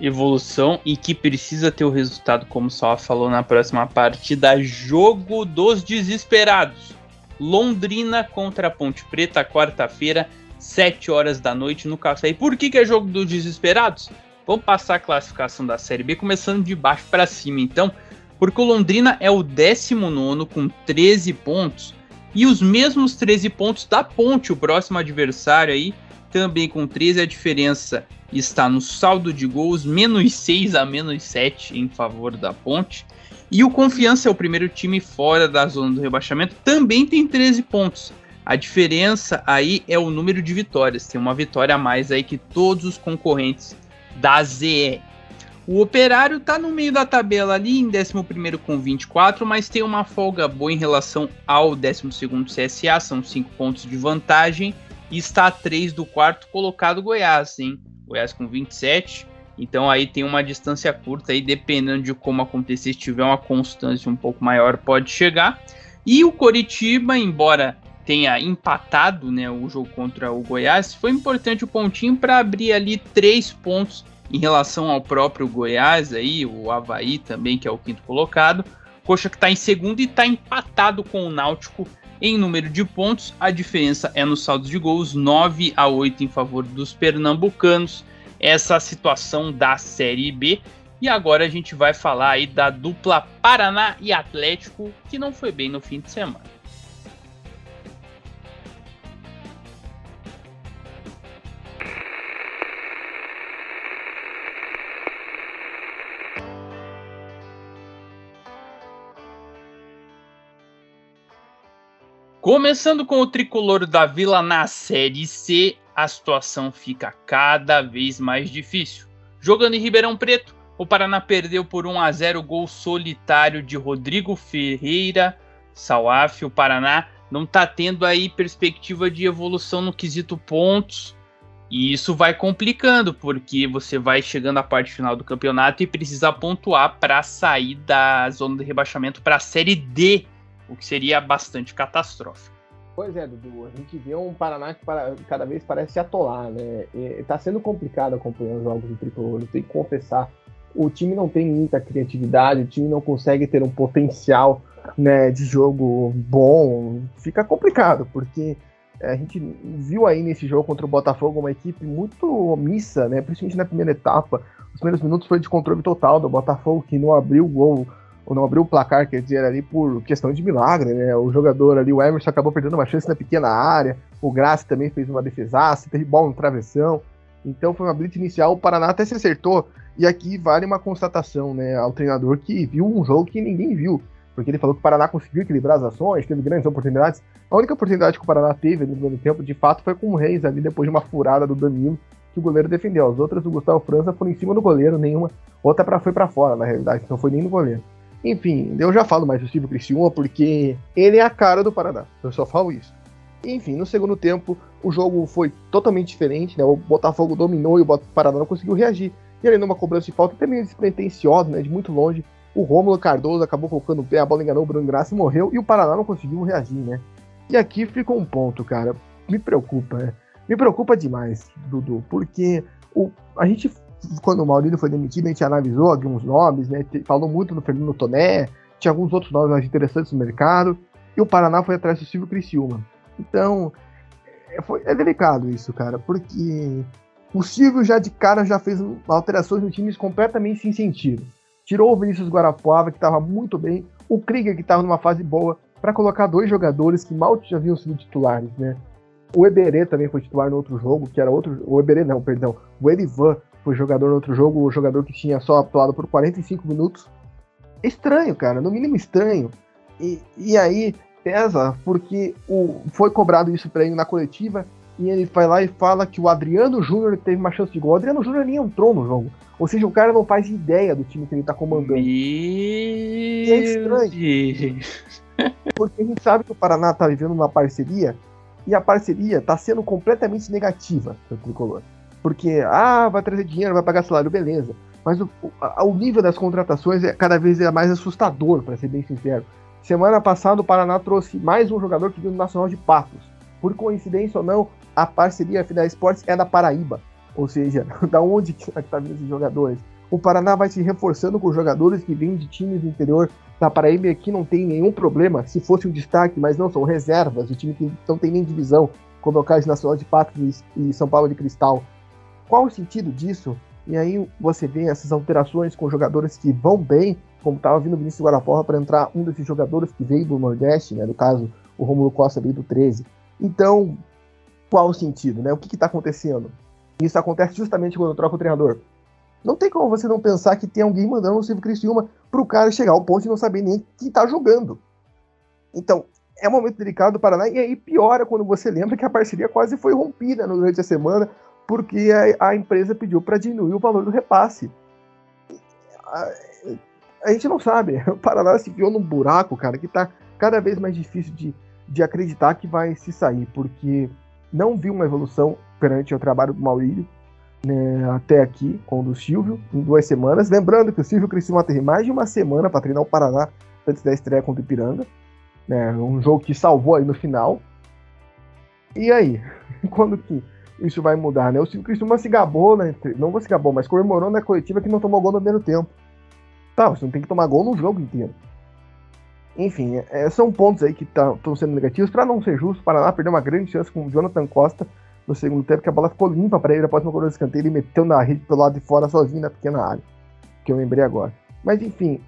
Evolução e que precisa ter o resultado, como só falou na próxima partida, jogo dos desesperados. Londrina contra Ponte Preta, quarta-feira, 7 horas da noite no café. E por que, que é jogo dos desesperados? Vamos passar a classificação da Série B começando de baixo para cima, então. Porque o Londrina é o 19 com 13 pontos. E os mesmos 13 pontos da Ponte, o próximo adversário aí, também com 13. A diferença está no saldo de gols, menos 6 a menos 7 em favor da Ponte. E o Confiança é o primeiro time fora da zona do rebaixamento, também tem 13 pontos. A diferença aí é o número de vitórias. Tem uma vitória a mais aí que todos os concorrentes da ZE. O Operário está no meio da tabela ali, em 11 com 24, mas tem uma folga boa em relação ao 12 CSA, são 5 pontos de vantagem, e está a 3 do quarto colocado Goiás, hein? Goiás com 27, então aí tem uma distância curta aí, dependendo de como acontecer, se tiver uma constância um pouco maior, pode chegar. E o Coritiba, embora tenha empatado né, o jogo contra o Goiás, foi importante o pontinho para abrir ali três pontos em relação ao próprio Goiás, aí, o Havaí também, que é o quinto colocado. Coxa que está em segundo e está empatado com o Náutico em número de pontos. A diferença é nos saldos de gols, 9 a 8 em favor dos pernambucanos. Essa situação da Série B. E agora a gente vai falar aí da dupla Paraná e Atlético, que não foi bem no fim de semana. Começando com o tricolor da Vila na Série C, a situação fica cada vez mais difícil. Jogando em Ribeirão Preto, o Paraná perdeu por 1 a 0 gol solitário de Rodrigo Ferreira. Sauaf, o Paraná não está tendo aí perspectiva de evolução no quesito pontos. E isso vai complicando, porque você vai chegando à parte final do campeonato e precisa pontuar para sair da zona de rebaixamento para a Série D o que seria bastante catastrófico. Pois é, Dudu, a gente vê um Paraná que cada vez parece se atolar, né? Está sendo complicado acompanhar os jogos do Tricolor, tenho que confessar. O time não tem muita criatividade, o time não consegue ter um potencial né, de jogo bom. Fica complicado, porque É, a gente viu aí nesse jogo contra o Botafogo uma equipe muito omissa, né? Principalmente na primeira etapa. Os primeiros minutos foi de controle total do Botafogo, que não abriu o gol, ou não abriu o placar, quer dizer, ali por questão de milagre, né? O jogador ali, o Emerson, acabou perdendo uma chance na pequena área. O Graça também fez uma defesaça, teve bola no travessão. Então foi uma blitz inicial, o Paraná até se acertou. E aqui vale uma constatação, né, ao treinador que viu um jogo que ninguém viu porque ele falou que o Paraná conseguiu equilibrar as ações, teve grandes oportunidades. A única oportunidade que o Paraná teve no primeiro tempo, de fato, foi com o Reis ali, depois de uma furada do Danilo, que o goleiro defendeu. As outras, o Gustavo França foram em cima do goleiro, nenhuma. Outra pra, foi para fora, na realidade, não foi nem no goleiro. Enfim, eu já falo mais do Silvio Criciúma, porque ele é a cara do Paraná. Eu só falo isso. Enfim, no segundo tempo, o jogo foi totalmente diferente, né? O Botafogo dominou e o Paraná não conseguiu reagir. E ali numa cobrança de falta até meio despretensiosa, né? De muito longe, o Rômulo Cardoso acabou colocando o pé, a bola enganou o Bruno Graça e morreu, e o Paraná não conseguiu reagir, né? E aqui ficou um ponto, cara. Me preocupa, né? Me preocupa demais, Dudu, porque o, a gente, quando o Maurílio foi demitido, a gente analisou alguns nomes, né? Falou muito do Fernando Toné, tinha alguns outros nomes mais interessantes no mercado, e o Paraná foi atrás do Silvio Criciúma. Então, é, foi, é delicado isso, cara, porque o Silvio já de cara já fez alterações no time completamente sem sentido tirou o Vinícius Guarapuava, que estava muito bem, o Krieger, que estava numa fase boa, para colocar dois jogadores que mal já haviam sido titulares, né? O Eberê também foi titular no outro jogo, que era outro. O Eberê não, perdão. O Erivan foi jogador no outro jogo, o jogador que tinha só atuado por 45 minutos. Estranho, cara, no mínimo estranho. E, e aí pesa, porque o, foi cobrado isso para ele na coletiva, e ele vai lá e fala que o Adriano Júnior teve uma chance de gol. O Adriano Júnior nem entrou no jogo. Ou seja, o cara não faz ideia do time que ele tá comandando. E é estranho. Porque a gente sabe que o Paraná tá vivendo uma parceria e a parceria tá sendo completamente negativa pro tricolor. Porque, ah, vai trazer dinheiro, vai pagar salário, beleza. Mas o, o, o nível das contratações é cada vez é mais assustador, para ser bem sincero. Semana passada o Paraná trouxe mais um jogador que veio do Nacional de Patos. Por coincidência ou não, a parceria Final Esportes é da Paraíba. Ou seja, da onde que está vindo esses jogadores? O Paraná vai se reforçando com jogadores que vêm de times do interior da Paraíba aqui não tem nenhum problema. Se fosse um destaque, mas não são reservas, de time que não tem nem divisão, como é o caso Nacional de Patos e São Paulo de Cristal. Qual o sentido disso? E aí você vê essas alterações com jogadores que vão bem, como estava vindo o Vinícius Guaraporra para entrar um desses jogadores que veio do Nordeste, né? No caso, o Romulo Costa veio do 13. Então, qual o sentido, né? O que está acontecendo? Isso acontece justamente quando troca o treinador. Não tem como você não pensar que tem alguém mandando o Silvio Criciúma para o cara chegar ao ponto de não saber nem quem está jogando. Então, é um momento delicado do Paraná, e aí piora quando você lembra que a parceria quase foi rompida durante a semana, porque a, a empresa pediu para diminuir o valor do repasse. A, a, gente não sabe. O Paraná se viu num buraco, cara, que está cada vez mais difícil de, de acreditar que vai se sair, porque não viu uma evolução perante o trabalho do Maurílio, né, até aqui, com o do Silvio, em duas semanas. Lembrando que o Silvio Criciúma teve mais de uma semana para treinar o Paraná antes da estreia contra o Ipiranga. Né, um jogo que salvou aí no final. E aí? Quando que isso vai mudar, né? O Criciúma se gabou, né? Não se gabou, mas comemorou na coletiva que não tomou gol no primeiro tempo. Tá, você não tem que tomar gol no jogo inteiro. Enfim, é, são pontos aí que estão tá, sendo negativos. Para não ser justo, o Paraná perdeu uma grande chance com o Jonathan Costa no segundo tempo, que a bola ficou limpa para ele após uma coroa de escanteio, ele meteu na rede pelo lado de fora sozinho na pequena área, que eu lembrei agora. Mas enfim,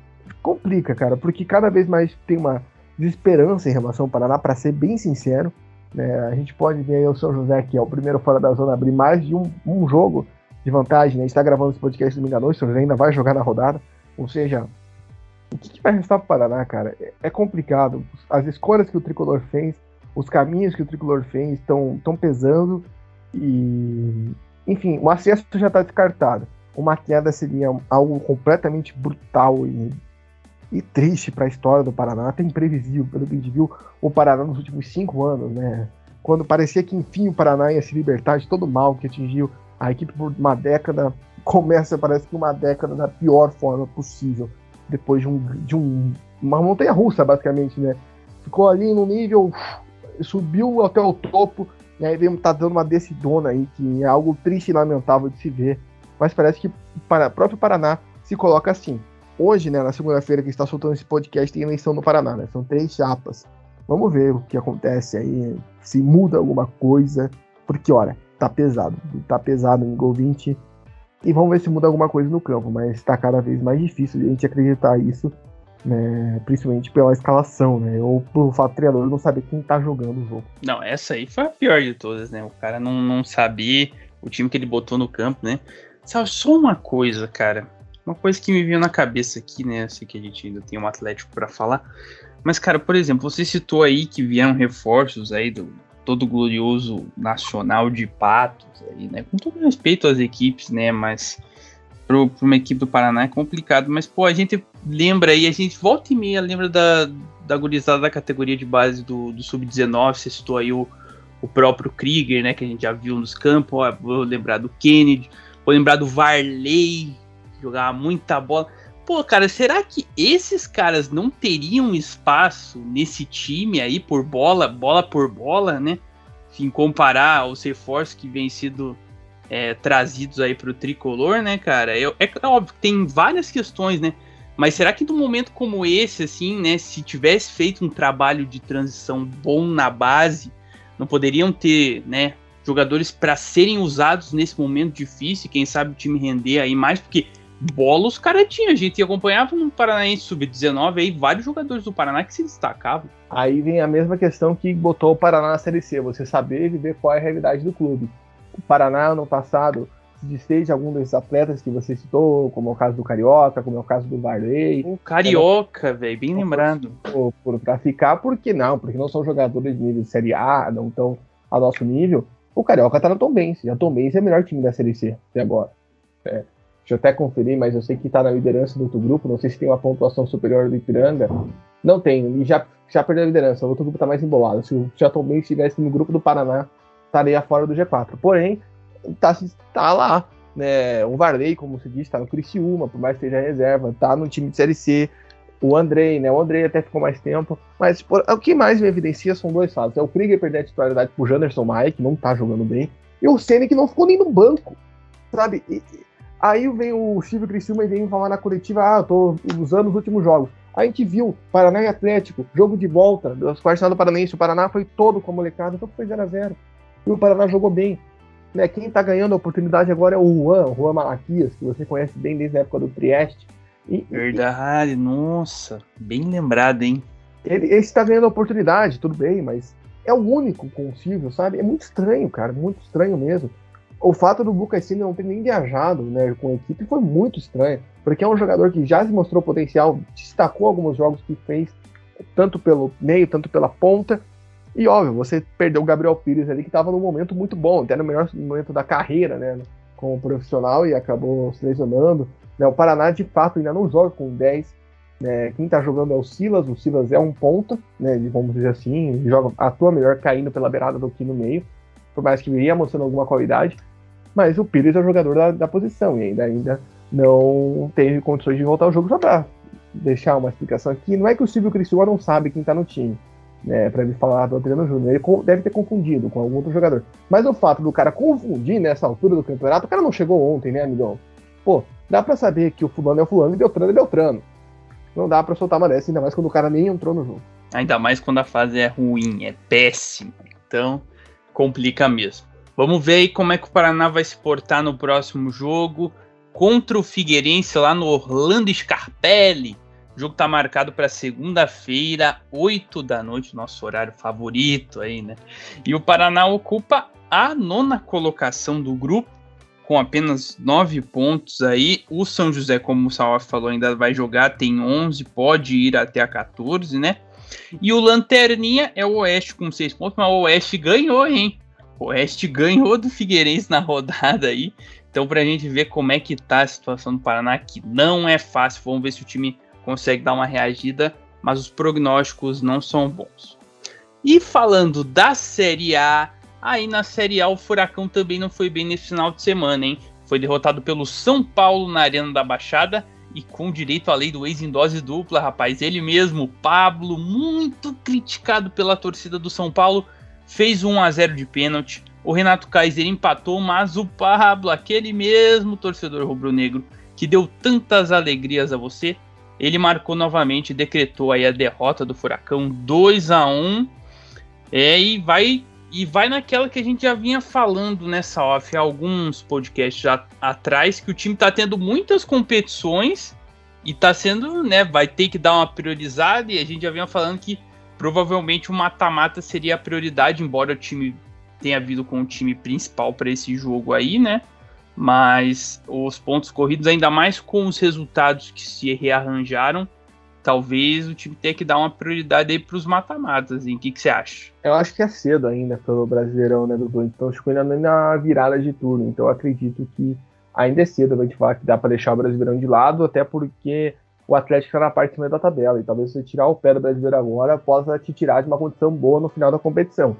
complica, cara, porque cada vez mais tem uma desesperança em relação ao Paraná, para ser bem sincero. Né? A gente pode ver aí o São José, que é o primeiro fora da zona, abrir mais de um, um jogo de vantagem. Né? Está gravando esse podcast domingo à noite, o São José ainda vai jogar na rodada. Ou seja, o que, que vai restar para o Paraná, cara? É, é complicado. As escolhas que o Tricolor fez os caminhos que o Tricolor fez estão tão pesando e. Enfim, o acesso já está descartado. Uma queda seria algo completamente brutal e, e triste para a história do Paraná, até imprevisível, pelo que a gente viu o Paraná nos últimos cinco anos, né? Quando parecia que enfim o Paraná ia se libertar de todo o mal que atingiu a equipe por uma década, começa, parece que uma década da pior forma possível, depois de, um, de um, uma montanha russa, basicamente, né? Ficou ali no nível subiu até o topo, e aí vem tá dando uma decidona aí, que é algo triste e lamentável de se ver. Mas parece que o próprio Paraná se coloca assim. Hoje, né, na segunda-feira que está soltando esse podcast, tem eleição no Paraná, né? São três chapas. Vamos ver o que acontece aí, se muda alguma coisa, porque, olha, tá pesado, tá pesado no gol 20, e vamos ver se muda alguma coisa no campo, mas tá cada vez mais difícil de a gente acreditar isso, né, principalmente pela escalação, né, ou pelo fato do treinador não saber quem tá jogando o jogo. Não, essa aí foi a pior de todas, né, o cara não, não sabia o time que ele botou no campo, né, só uma coisa, cara, uma coisa que me veio na cabeça aqui, né, assim que a gente ainda tem um Atlético para falar, mas, cara, por exemplo, você citou aí que vieram reforços aí do todo glorioso nacional de Patos aí, né? Com todo respeito às equipes, né? Mas para uma equipe do Paraná é complicado. Mas, pô, a gente lembra aí, a gente volta e meia lembra da, da gurizada da categoria de base do, do Sub-19. Você citou aí o, o próprio Krieger, né? Que a gente já viu nos campos. Vou lembrar do Kennedy, vou lembrar do Varley, jogava muita bola. Pô, cara, será que esses caras não teriam espaço nesse time aí por bola, bola por bola, né? Em comparar aos reforços que vêm sido é, trazidos aí para o tricolor, né, cara? É, é óbvio que tem várias questões, né? Mas será que num momento como esse, assim, né, se tivesse feito um trabalho de transição bom na base, não poderiam ter, né, jogadores para serem usados nesse momento difícil, quem sabe o time render aí mais, porque bola os caras tinham. A gente acompanhava no Paranaense Sub-19 aí vários jogadores do Paraná que se destacavam. Aí vem a mesma questão que botou o Paraná na Série C, você saber viver qual é a realidade do clube. O Paraná, ano passado, se desfez algum desses atletas que você citou, como é o caso do Carioca, como é o caso do Varley. O Carioca, velho, bem lembrado. Por, por, pra ficar, por que não? Porque não são jogadores de nível de Série A, não estão a nosso nível. O Carioca tá na Tom Benz. E a Tom Benz é o melhor time da Série C até agora. É. Deixa eu até conferir, mas eu sei que está na liderança do outro grupo. Não sei se tem uma pontuação superior do Ipiranga. Não tem, e já, já perdeu a liderança. O outro grupo está mais embolado. Se o Jatobem estivesse no grupo do Paraná, estaria fora do G4. Porém, está tá lá. Né? O Varley, como se diz, está no Criciúma, por mais que seja reserva, está no time de Série C. O Andrei, né? O Andrei até ficou mais tempo. Mas por, o que mais me evidencia são dois fatos. É o Krieger perder a titularidade pro Janderson Maia, que não tá jogando bem. E o Senna, que não ficou nem no banco. Sabe? E, Aí vem o Silvio Criciúma e vem falar na coletiva, ah, eu tô usando os últimos jogos. A gente viu Paraná e Atlético, jogo de volta, das quartas do Paranaense, o Paraná foi todo com a molecada, então foi 0x0. E o Paraná jogou bem. Né, quem tá ganhando a oportunidade agora é o Juan, o Juan Malaquias, que você conhece bem desde a época do Trieste. E, Verdade, e, nossa, bem lembrado, hein? Ele, ele está ganhando a oportunidade, tudo bem, mas é o único com o Silvio, sabe? É muito estranho, cara, muito estranho mesmo o fato do Lucas Silva não ter nem viajado né, com a equipe foi muito estranho, porque é um jogador que já se mostrou potencial, destacou alguns jogos que fez, tanto pelo meio, tanto pela ponta. E óbvio, você perdeu o Gabriel Pires ali, que estava num momento muito bom, até no melhor momento da carreira, né? Como profissional e acabou se lesionando. Né, o Paraná, de fato, ainda não joga com 10. Né, quem está jogando é o Silas, o Silas é um ponta, né, vamos dizer assim, joga, atua melhor caindo pela beirada do que no meio, por mais que viria mostrando alguma qualidade mas o Pires é o jogador da, da posição e ainda, ainda não teve condições de voltar ao jogo só para deixar uma explicação aqui. Não é que o Silvio Criciúma não sabe quem está no time, né, para ele falar do Adriano Júnior. Ele deve ter confundido com algum outro jogador. Mas o fato do cara confundir nessa altura do campeonato, o cara não chegou ontem, né, amigão? Pô, dá para saber que o fulano é o fulano e Beltrano é Beltrano. Não dá para soltar uma dessa, ainda mais quando o cara nem entrou no jogo. Ainda mais quando a fase é ruim, é péssima. Então, complica mesmo. Vamos ver aí como é que o Paraná vai se portar no próximo jogo contra o Figueirense lá no Orlando Scarpelli. O jogo está marcado para segunda-feira, 8 da noite, nosso horário favorito aí, né? E o Paraná ocupa a nona colocação do grupo, com apenas 9 pontos aí. O São José, como o Salaf falou, ainda vai jogar, tem 11, pode ir até a 14, né? E o Lanterninha é o Oeste com 6 pontos, mas o Oeste ganhou, hein? Oeste ganhou do Figueirense na rodada aí. Então, para a gente ver como é que tá a situação do Paraná, que não é fácil. Vamos ver se o time consegue dar uma reagida, mas os prognósticos não são bons. E falando da Série A, aí na Série A o Furacão também não foi bem nesse final de semana, hein? Foi derrotado pelo São Paulo na Arena da Baixada e com direito à lei do ex em dose dupla, rapaz. Ele mesmo, Pablo, muito criticado pela torcida do São Paulo, fez 1 a 0 de pênalti. O Renato Kaiser empatou, mas o Pablo, aquele mesmo torcedor rubro-negro que deu tantas alegrias a você, Ele marcou novamente, decretou aí a derrota do Furacão 2 a 1 é, e vai e vai naquela que a gente já vinha falando nessa off alguns podcasts já atrás que o time está tendo muitas competições e está sendo, né, vai ter que dar uma priorizada e a gente já vinha falando que provavelmente o mata-mata seria a prioridade, embora o time tenha vindo com o time principal para esse jogo aí, né? Mas os pontos corridos, ainda mais com os resultados que se rearranjaram, talvez o time tenha que dar uma prioridade aí para os mata-matas. O que, você acha? Eu acho que é cedo ainda pelo Brasileirão, né, Dudu? Então, acho que ainda nem na virada de turno. Então, acredito que ainda é cedo a gente falar que dá para deixar o Brasileirão de lado, até porque o Atlético está na parte de cima da tabela. E talvez você tirar o pé do Brasileiro agora possa te tirar de uma condição boa no final da competição.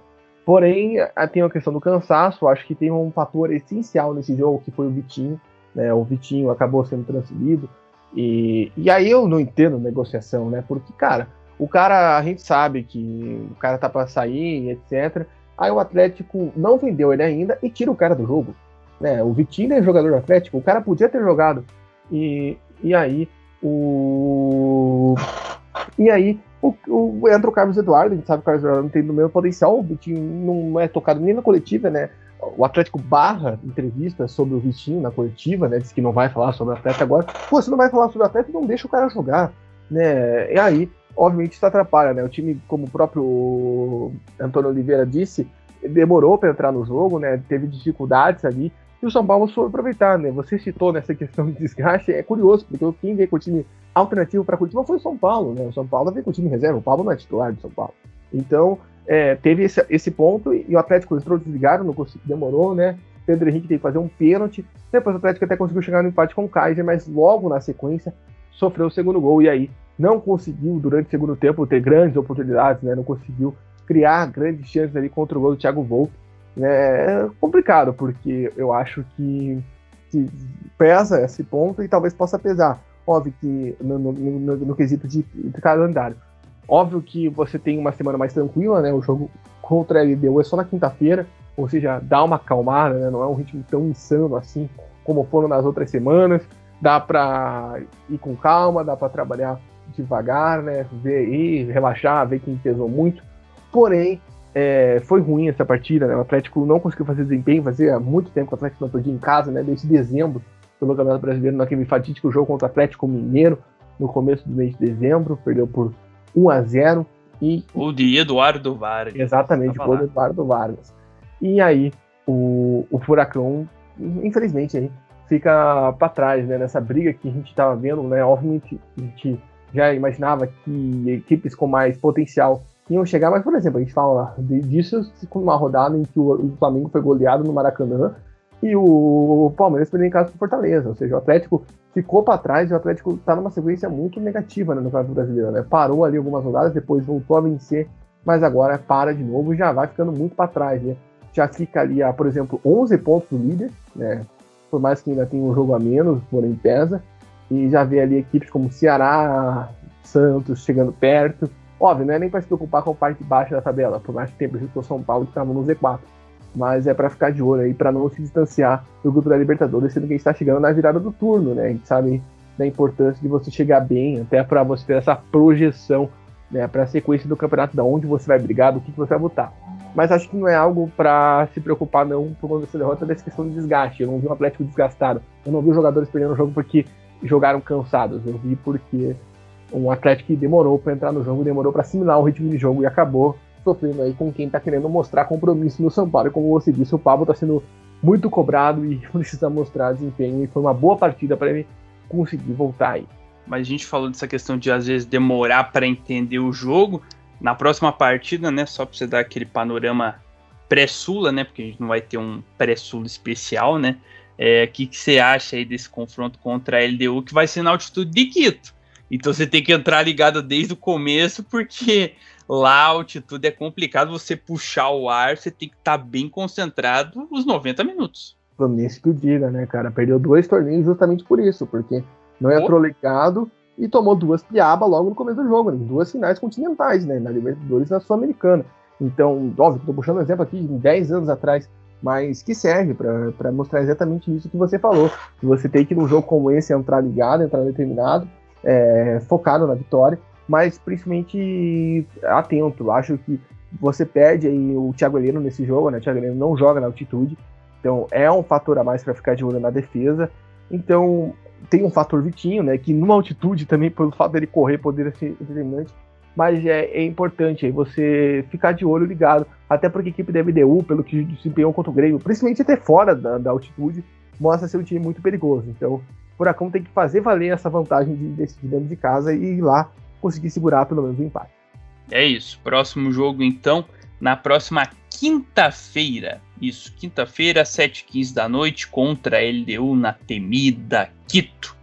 Porém, tem a questão do cansaço, acho que tem um fator essencial nesse jogo, que foi o Vitinho. Né? O Vitinho acabou sendo transferido. E, e aí eu não entendo negociação, né? Porque, cara, o cara, a gente sabe que o cara tá para sair, etc. Aí o Atlético não vendeu ele ainda e tira o cara do jogo. Né? O Vitinho é jogador do Atlético, o cara podia ter jogado. E, e aí o. E aí o, o, entra o Carlos Eduardo, a gente sabe que o Carlos Eduardo não tem no mesmo potencial, o Vitinho não é tocado nem na coletiva, né? O Atlético barra entrevista sobre o Vitinho na coletiva, né? Diz que não vai falar sobre o Atlético agora. Pô, você não vai falar sobre o Atlético, não deixa o cara jogar, né? E aí, obviamente, isso atrapalha, né? O time, como o próprio Antônio Oliveira disse, demorou para entrar no jogo, né? Teve dificuldades ali. E o São Paulo soube aproveitar, né? Você citou nessa questão de desgaste, é curioso, porque quem vê com o time alternativo para Curitiba foi o São Paulo, né? O São Paulo veio com o time reserva, o Paulo não é titular do São Paulo. Então, é, teve esse, esse, ponto e o Atlético entrou desligado, não conseguiu, demorou, né? Pedro Henrique teve que fazer um pênalti. Depois o Atlético até conseguiu chegar no empate com o Kaiser, mas logo na sequência sofreu o segundo gol e aí não conseguiu, durante o segundo tempo, ter grandes oportunidades, né? Não conseguiu criar grandes chances ali contra o gol do Thiago Volpe. É complicado, porque eu acho que, pesa esse ponto e talvez possa pesar. Óbvio que no, no, no, no quesito de, de, calendário. Óbvio que você tem uma semana mais tranquila, né? O jogo contra a LDU é só na quinta-feira, ou seja, dá uma acalmada, né? Não é um ritmo tão insano assim como foram nas outras semanas. Dá para ir com calma, dá para trabalhar devagar, né? Ver e relaxar, ver quem pesou muito. Porém, é, foi ruim essa partida, né? O Atlético não conseguiu fazer desempenho, fazia muito tempo que o Atlético não perdia em casa, né? Desde dezembro pelo Campeonato Brasileiro naquele fatídico jogo contra o Atlético Mineiro no começo do mês de dezembro, perdeu por 1 a 0 e o de Eduardo Vargas. Exatamente, o Eduardo Vargas. E aí o, o Furacão, infelizmente aí fica para trás, né, nessa briga que a gente estava vendo, né? Obviamente a gente já imaginava que equipes com mais potencial iam chegar, mas por exemplo, a gente fala disso com uma rodada em que o Flamengo foi goleado no Maracanã e o Palmeiras perdeu em casa com Fortaleza. Ou seja, o Atlético ficou para trás e o Atlético está numa sequência muito negativa né, no Campeonato Brasileiro. Né? Parou ali algumas rodadas, depois voltou a vencer, mas agora para de novo e já vai ficando muito para trás. Né? Já fica ali, a, por exemplo, 11 pontos do líder, né? por mais que ainda tenha um jogo a menos, porém pesa. E já vê ali equipes como Ceará, Santos chegando perto. Óbvio, não é nem para se preocupar com a parte baixa da tabela, por mais que tenha o São Paulo que estava no Z4 mas é para ficar de olho aí, para não se distanciar do grupo da Libertadores, sendo que a gente está chegando na virada do turno, né? A gente sabe da importância de você chegar bem, até para você ter essa projeção, né, para a sequência do campeonato, da onde você vai brigar, do que, que você vai botar. Mas acho que não é algo para se preocupar não por quando você derrota dessa questão de desgaste. Eu não vi um Atlético desgastado, eu não vi os jogadores perdendo o jogo porque jogaram cansados, eu vi porque um Atlético que demorou para entrar no jogo, demorou para assimilar o ritmo de jogo e acabou sofrendo aí com quem tá querendo mostrar compromisso no São Paulo. E como você disse, o Pablo tá sendo muito cobrado e precisa mostrar desempenho. E foi uma boa partida para ele conseguir voltar aí. Mas a gente falou dessa questão de às vezes demorar para entender o jogo. Na próxima partida, né, só para você dar aquele panorama pré-Sula, né, porque a gente não vai ter um pré-Sula especial, né? O é, que, que você acha aí desse confronto contra a LDU que vai ser na altitude de Quito? Então você tem que entrar ligado desde o começo, porque Lá a altitude é complicado, você puxar o ar, você tem que estar tá bem concentrado os 90 minutos. Fluminense que o diga, né, cara? Perdeu dois torneios justamente por isso, porque não entrou ligado e tomou duas piabas logo no começo do jogo, né? duas finais continentais, né? Na Libertadores e na Sul-Americana. Então, óbvio, tô puxando um exemplo aqui de 10 anos atrás, mas que serve para mostrar exatamente isso que você falou. Você tem que, num jogo como esse, entrar ligado, entrar determinado, é, focado na vitória, mas principalmente atento. Acho que você perde aí o Thiago Heleno nesse jogo, né? O Thiago Heleno não joga na altitude, então é um fator a mais para ficar de olho na defesa. Então tem um fator Vitinho, né? Que numa altitude também, pelo fato dele correr, poderia ser determinante. Mas é, é importante aí você ficar de olho ligado. Até porque a equipe da MDU, pelo que desempenhou contra o Grêmio, principalmente até fora da, da altitude, mostra ser um time muito perigoso. Então, Furacão tem que fazer valer essa vantagem de decidir dentro de casa e ir lá conseguir segurar pelo menos o empate. É isso. Próximo jogo, então, na próxima quinta-feira. Isso, quinta-feira, 7h15 da noite, contra a LDU na temida Quito.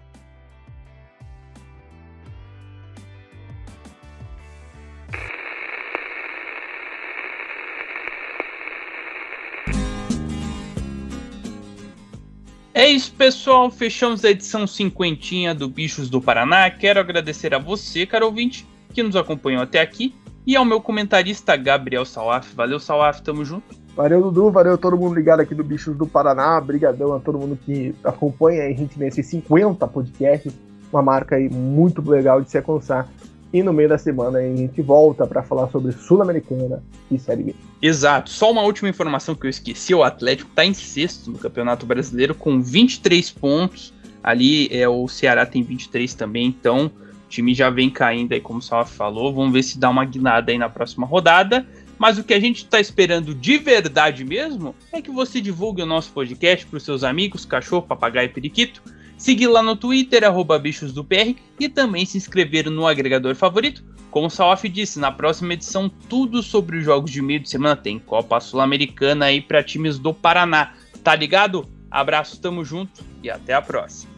Isso, pessoal. Fechamos a edição cinquentinha do Bichos do Paraná. Quero agradecer a você, caro ouvinte, que nos acompanhou até aqui, e ao meu comentarista Gabriel Salaf. Valeu, Salaf, tamo junto. Valeu, Dudu, valeu todo mundo ligado aqui do Bichos do Paraná. Obrigadão a todo mundo que acompanha a gente nesses 50 podcasts. Uma marca aí muito legal de se alcançar. E no meio da semana a gente volta para falar sobre Sul-Americana e Série B. Exato. Só uma última informação que eu esqueci: o Atlético está em sexto no Campeonato Brasileiro com 23 pontos. Ali é o Ceará tem 23 também, então o time já vem caindo aí, como o Salaf falou. Vamos ver se dá uma guinada aí na próxima rodada. Mas o que a gente está esperando de verdade mesmo é que você divulgue o nosso podcast para os seus amigos, cachorro, papagaio e periquito seguir lá no Twitter, arroba bichos do PR, e também se inscrever no agregador favorito. Como o Salaf disse, na próxima edição, tudo sobre os jogos de meio de semana tem Copa Sul-Americana aí para times do Paraná. Tá ligado? Abraço, tamo junto e até a próxima.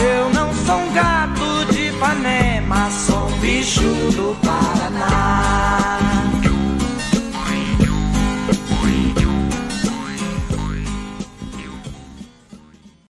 Eu não sou um gato de Ipanema, sou um bicho do Paraná.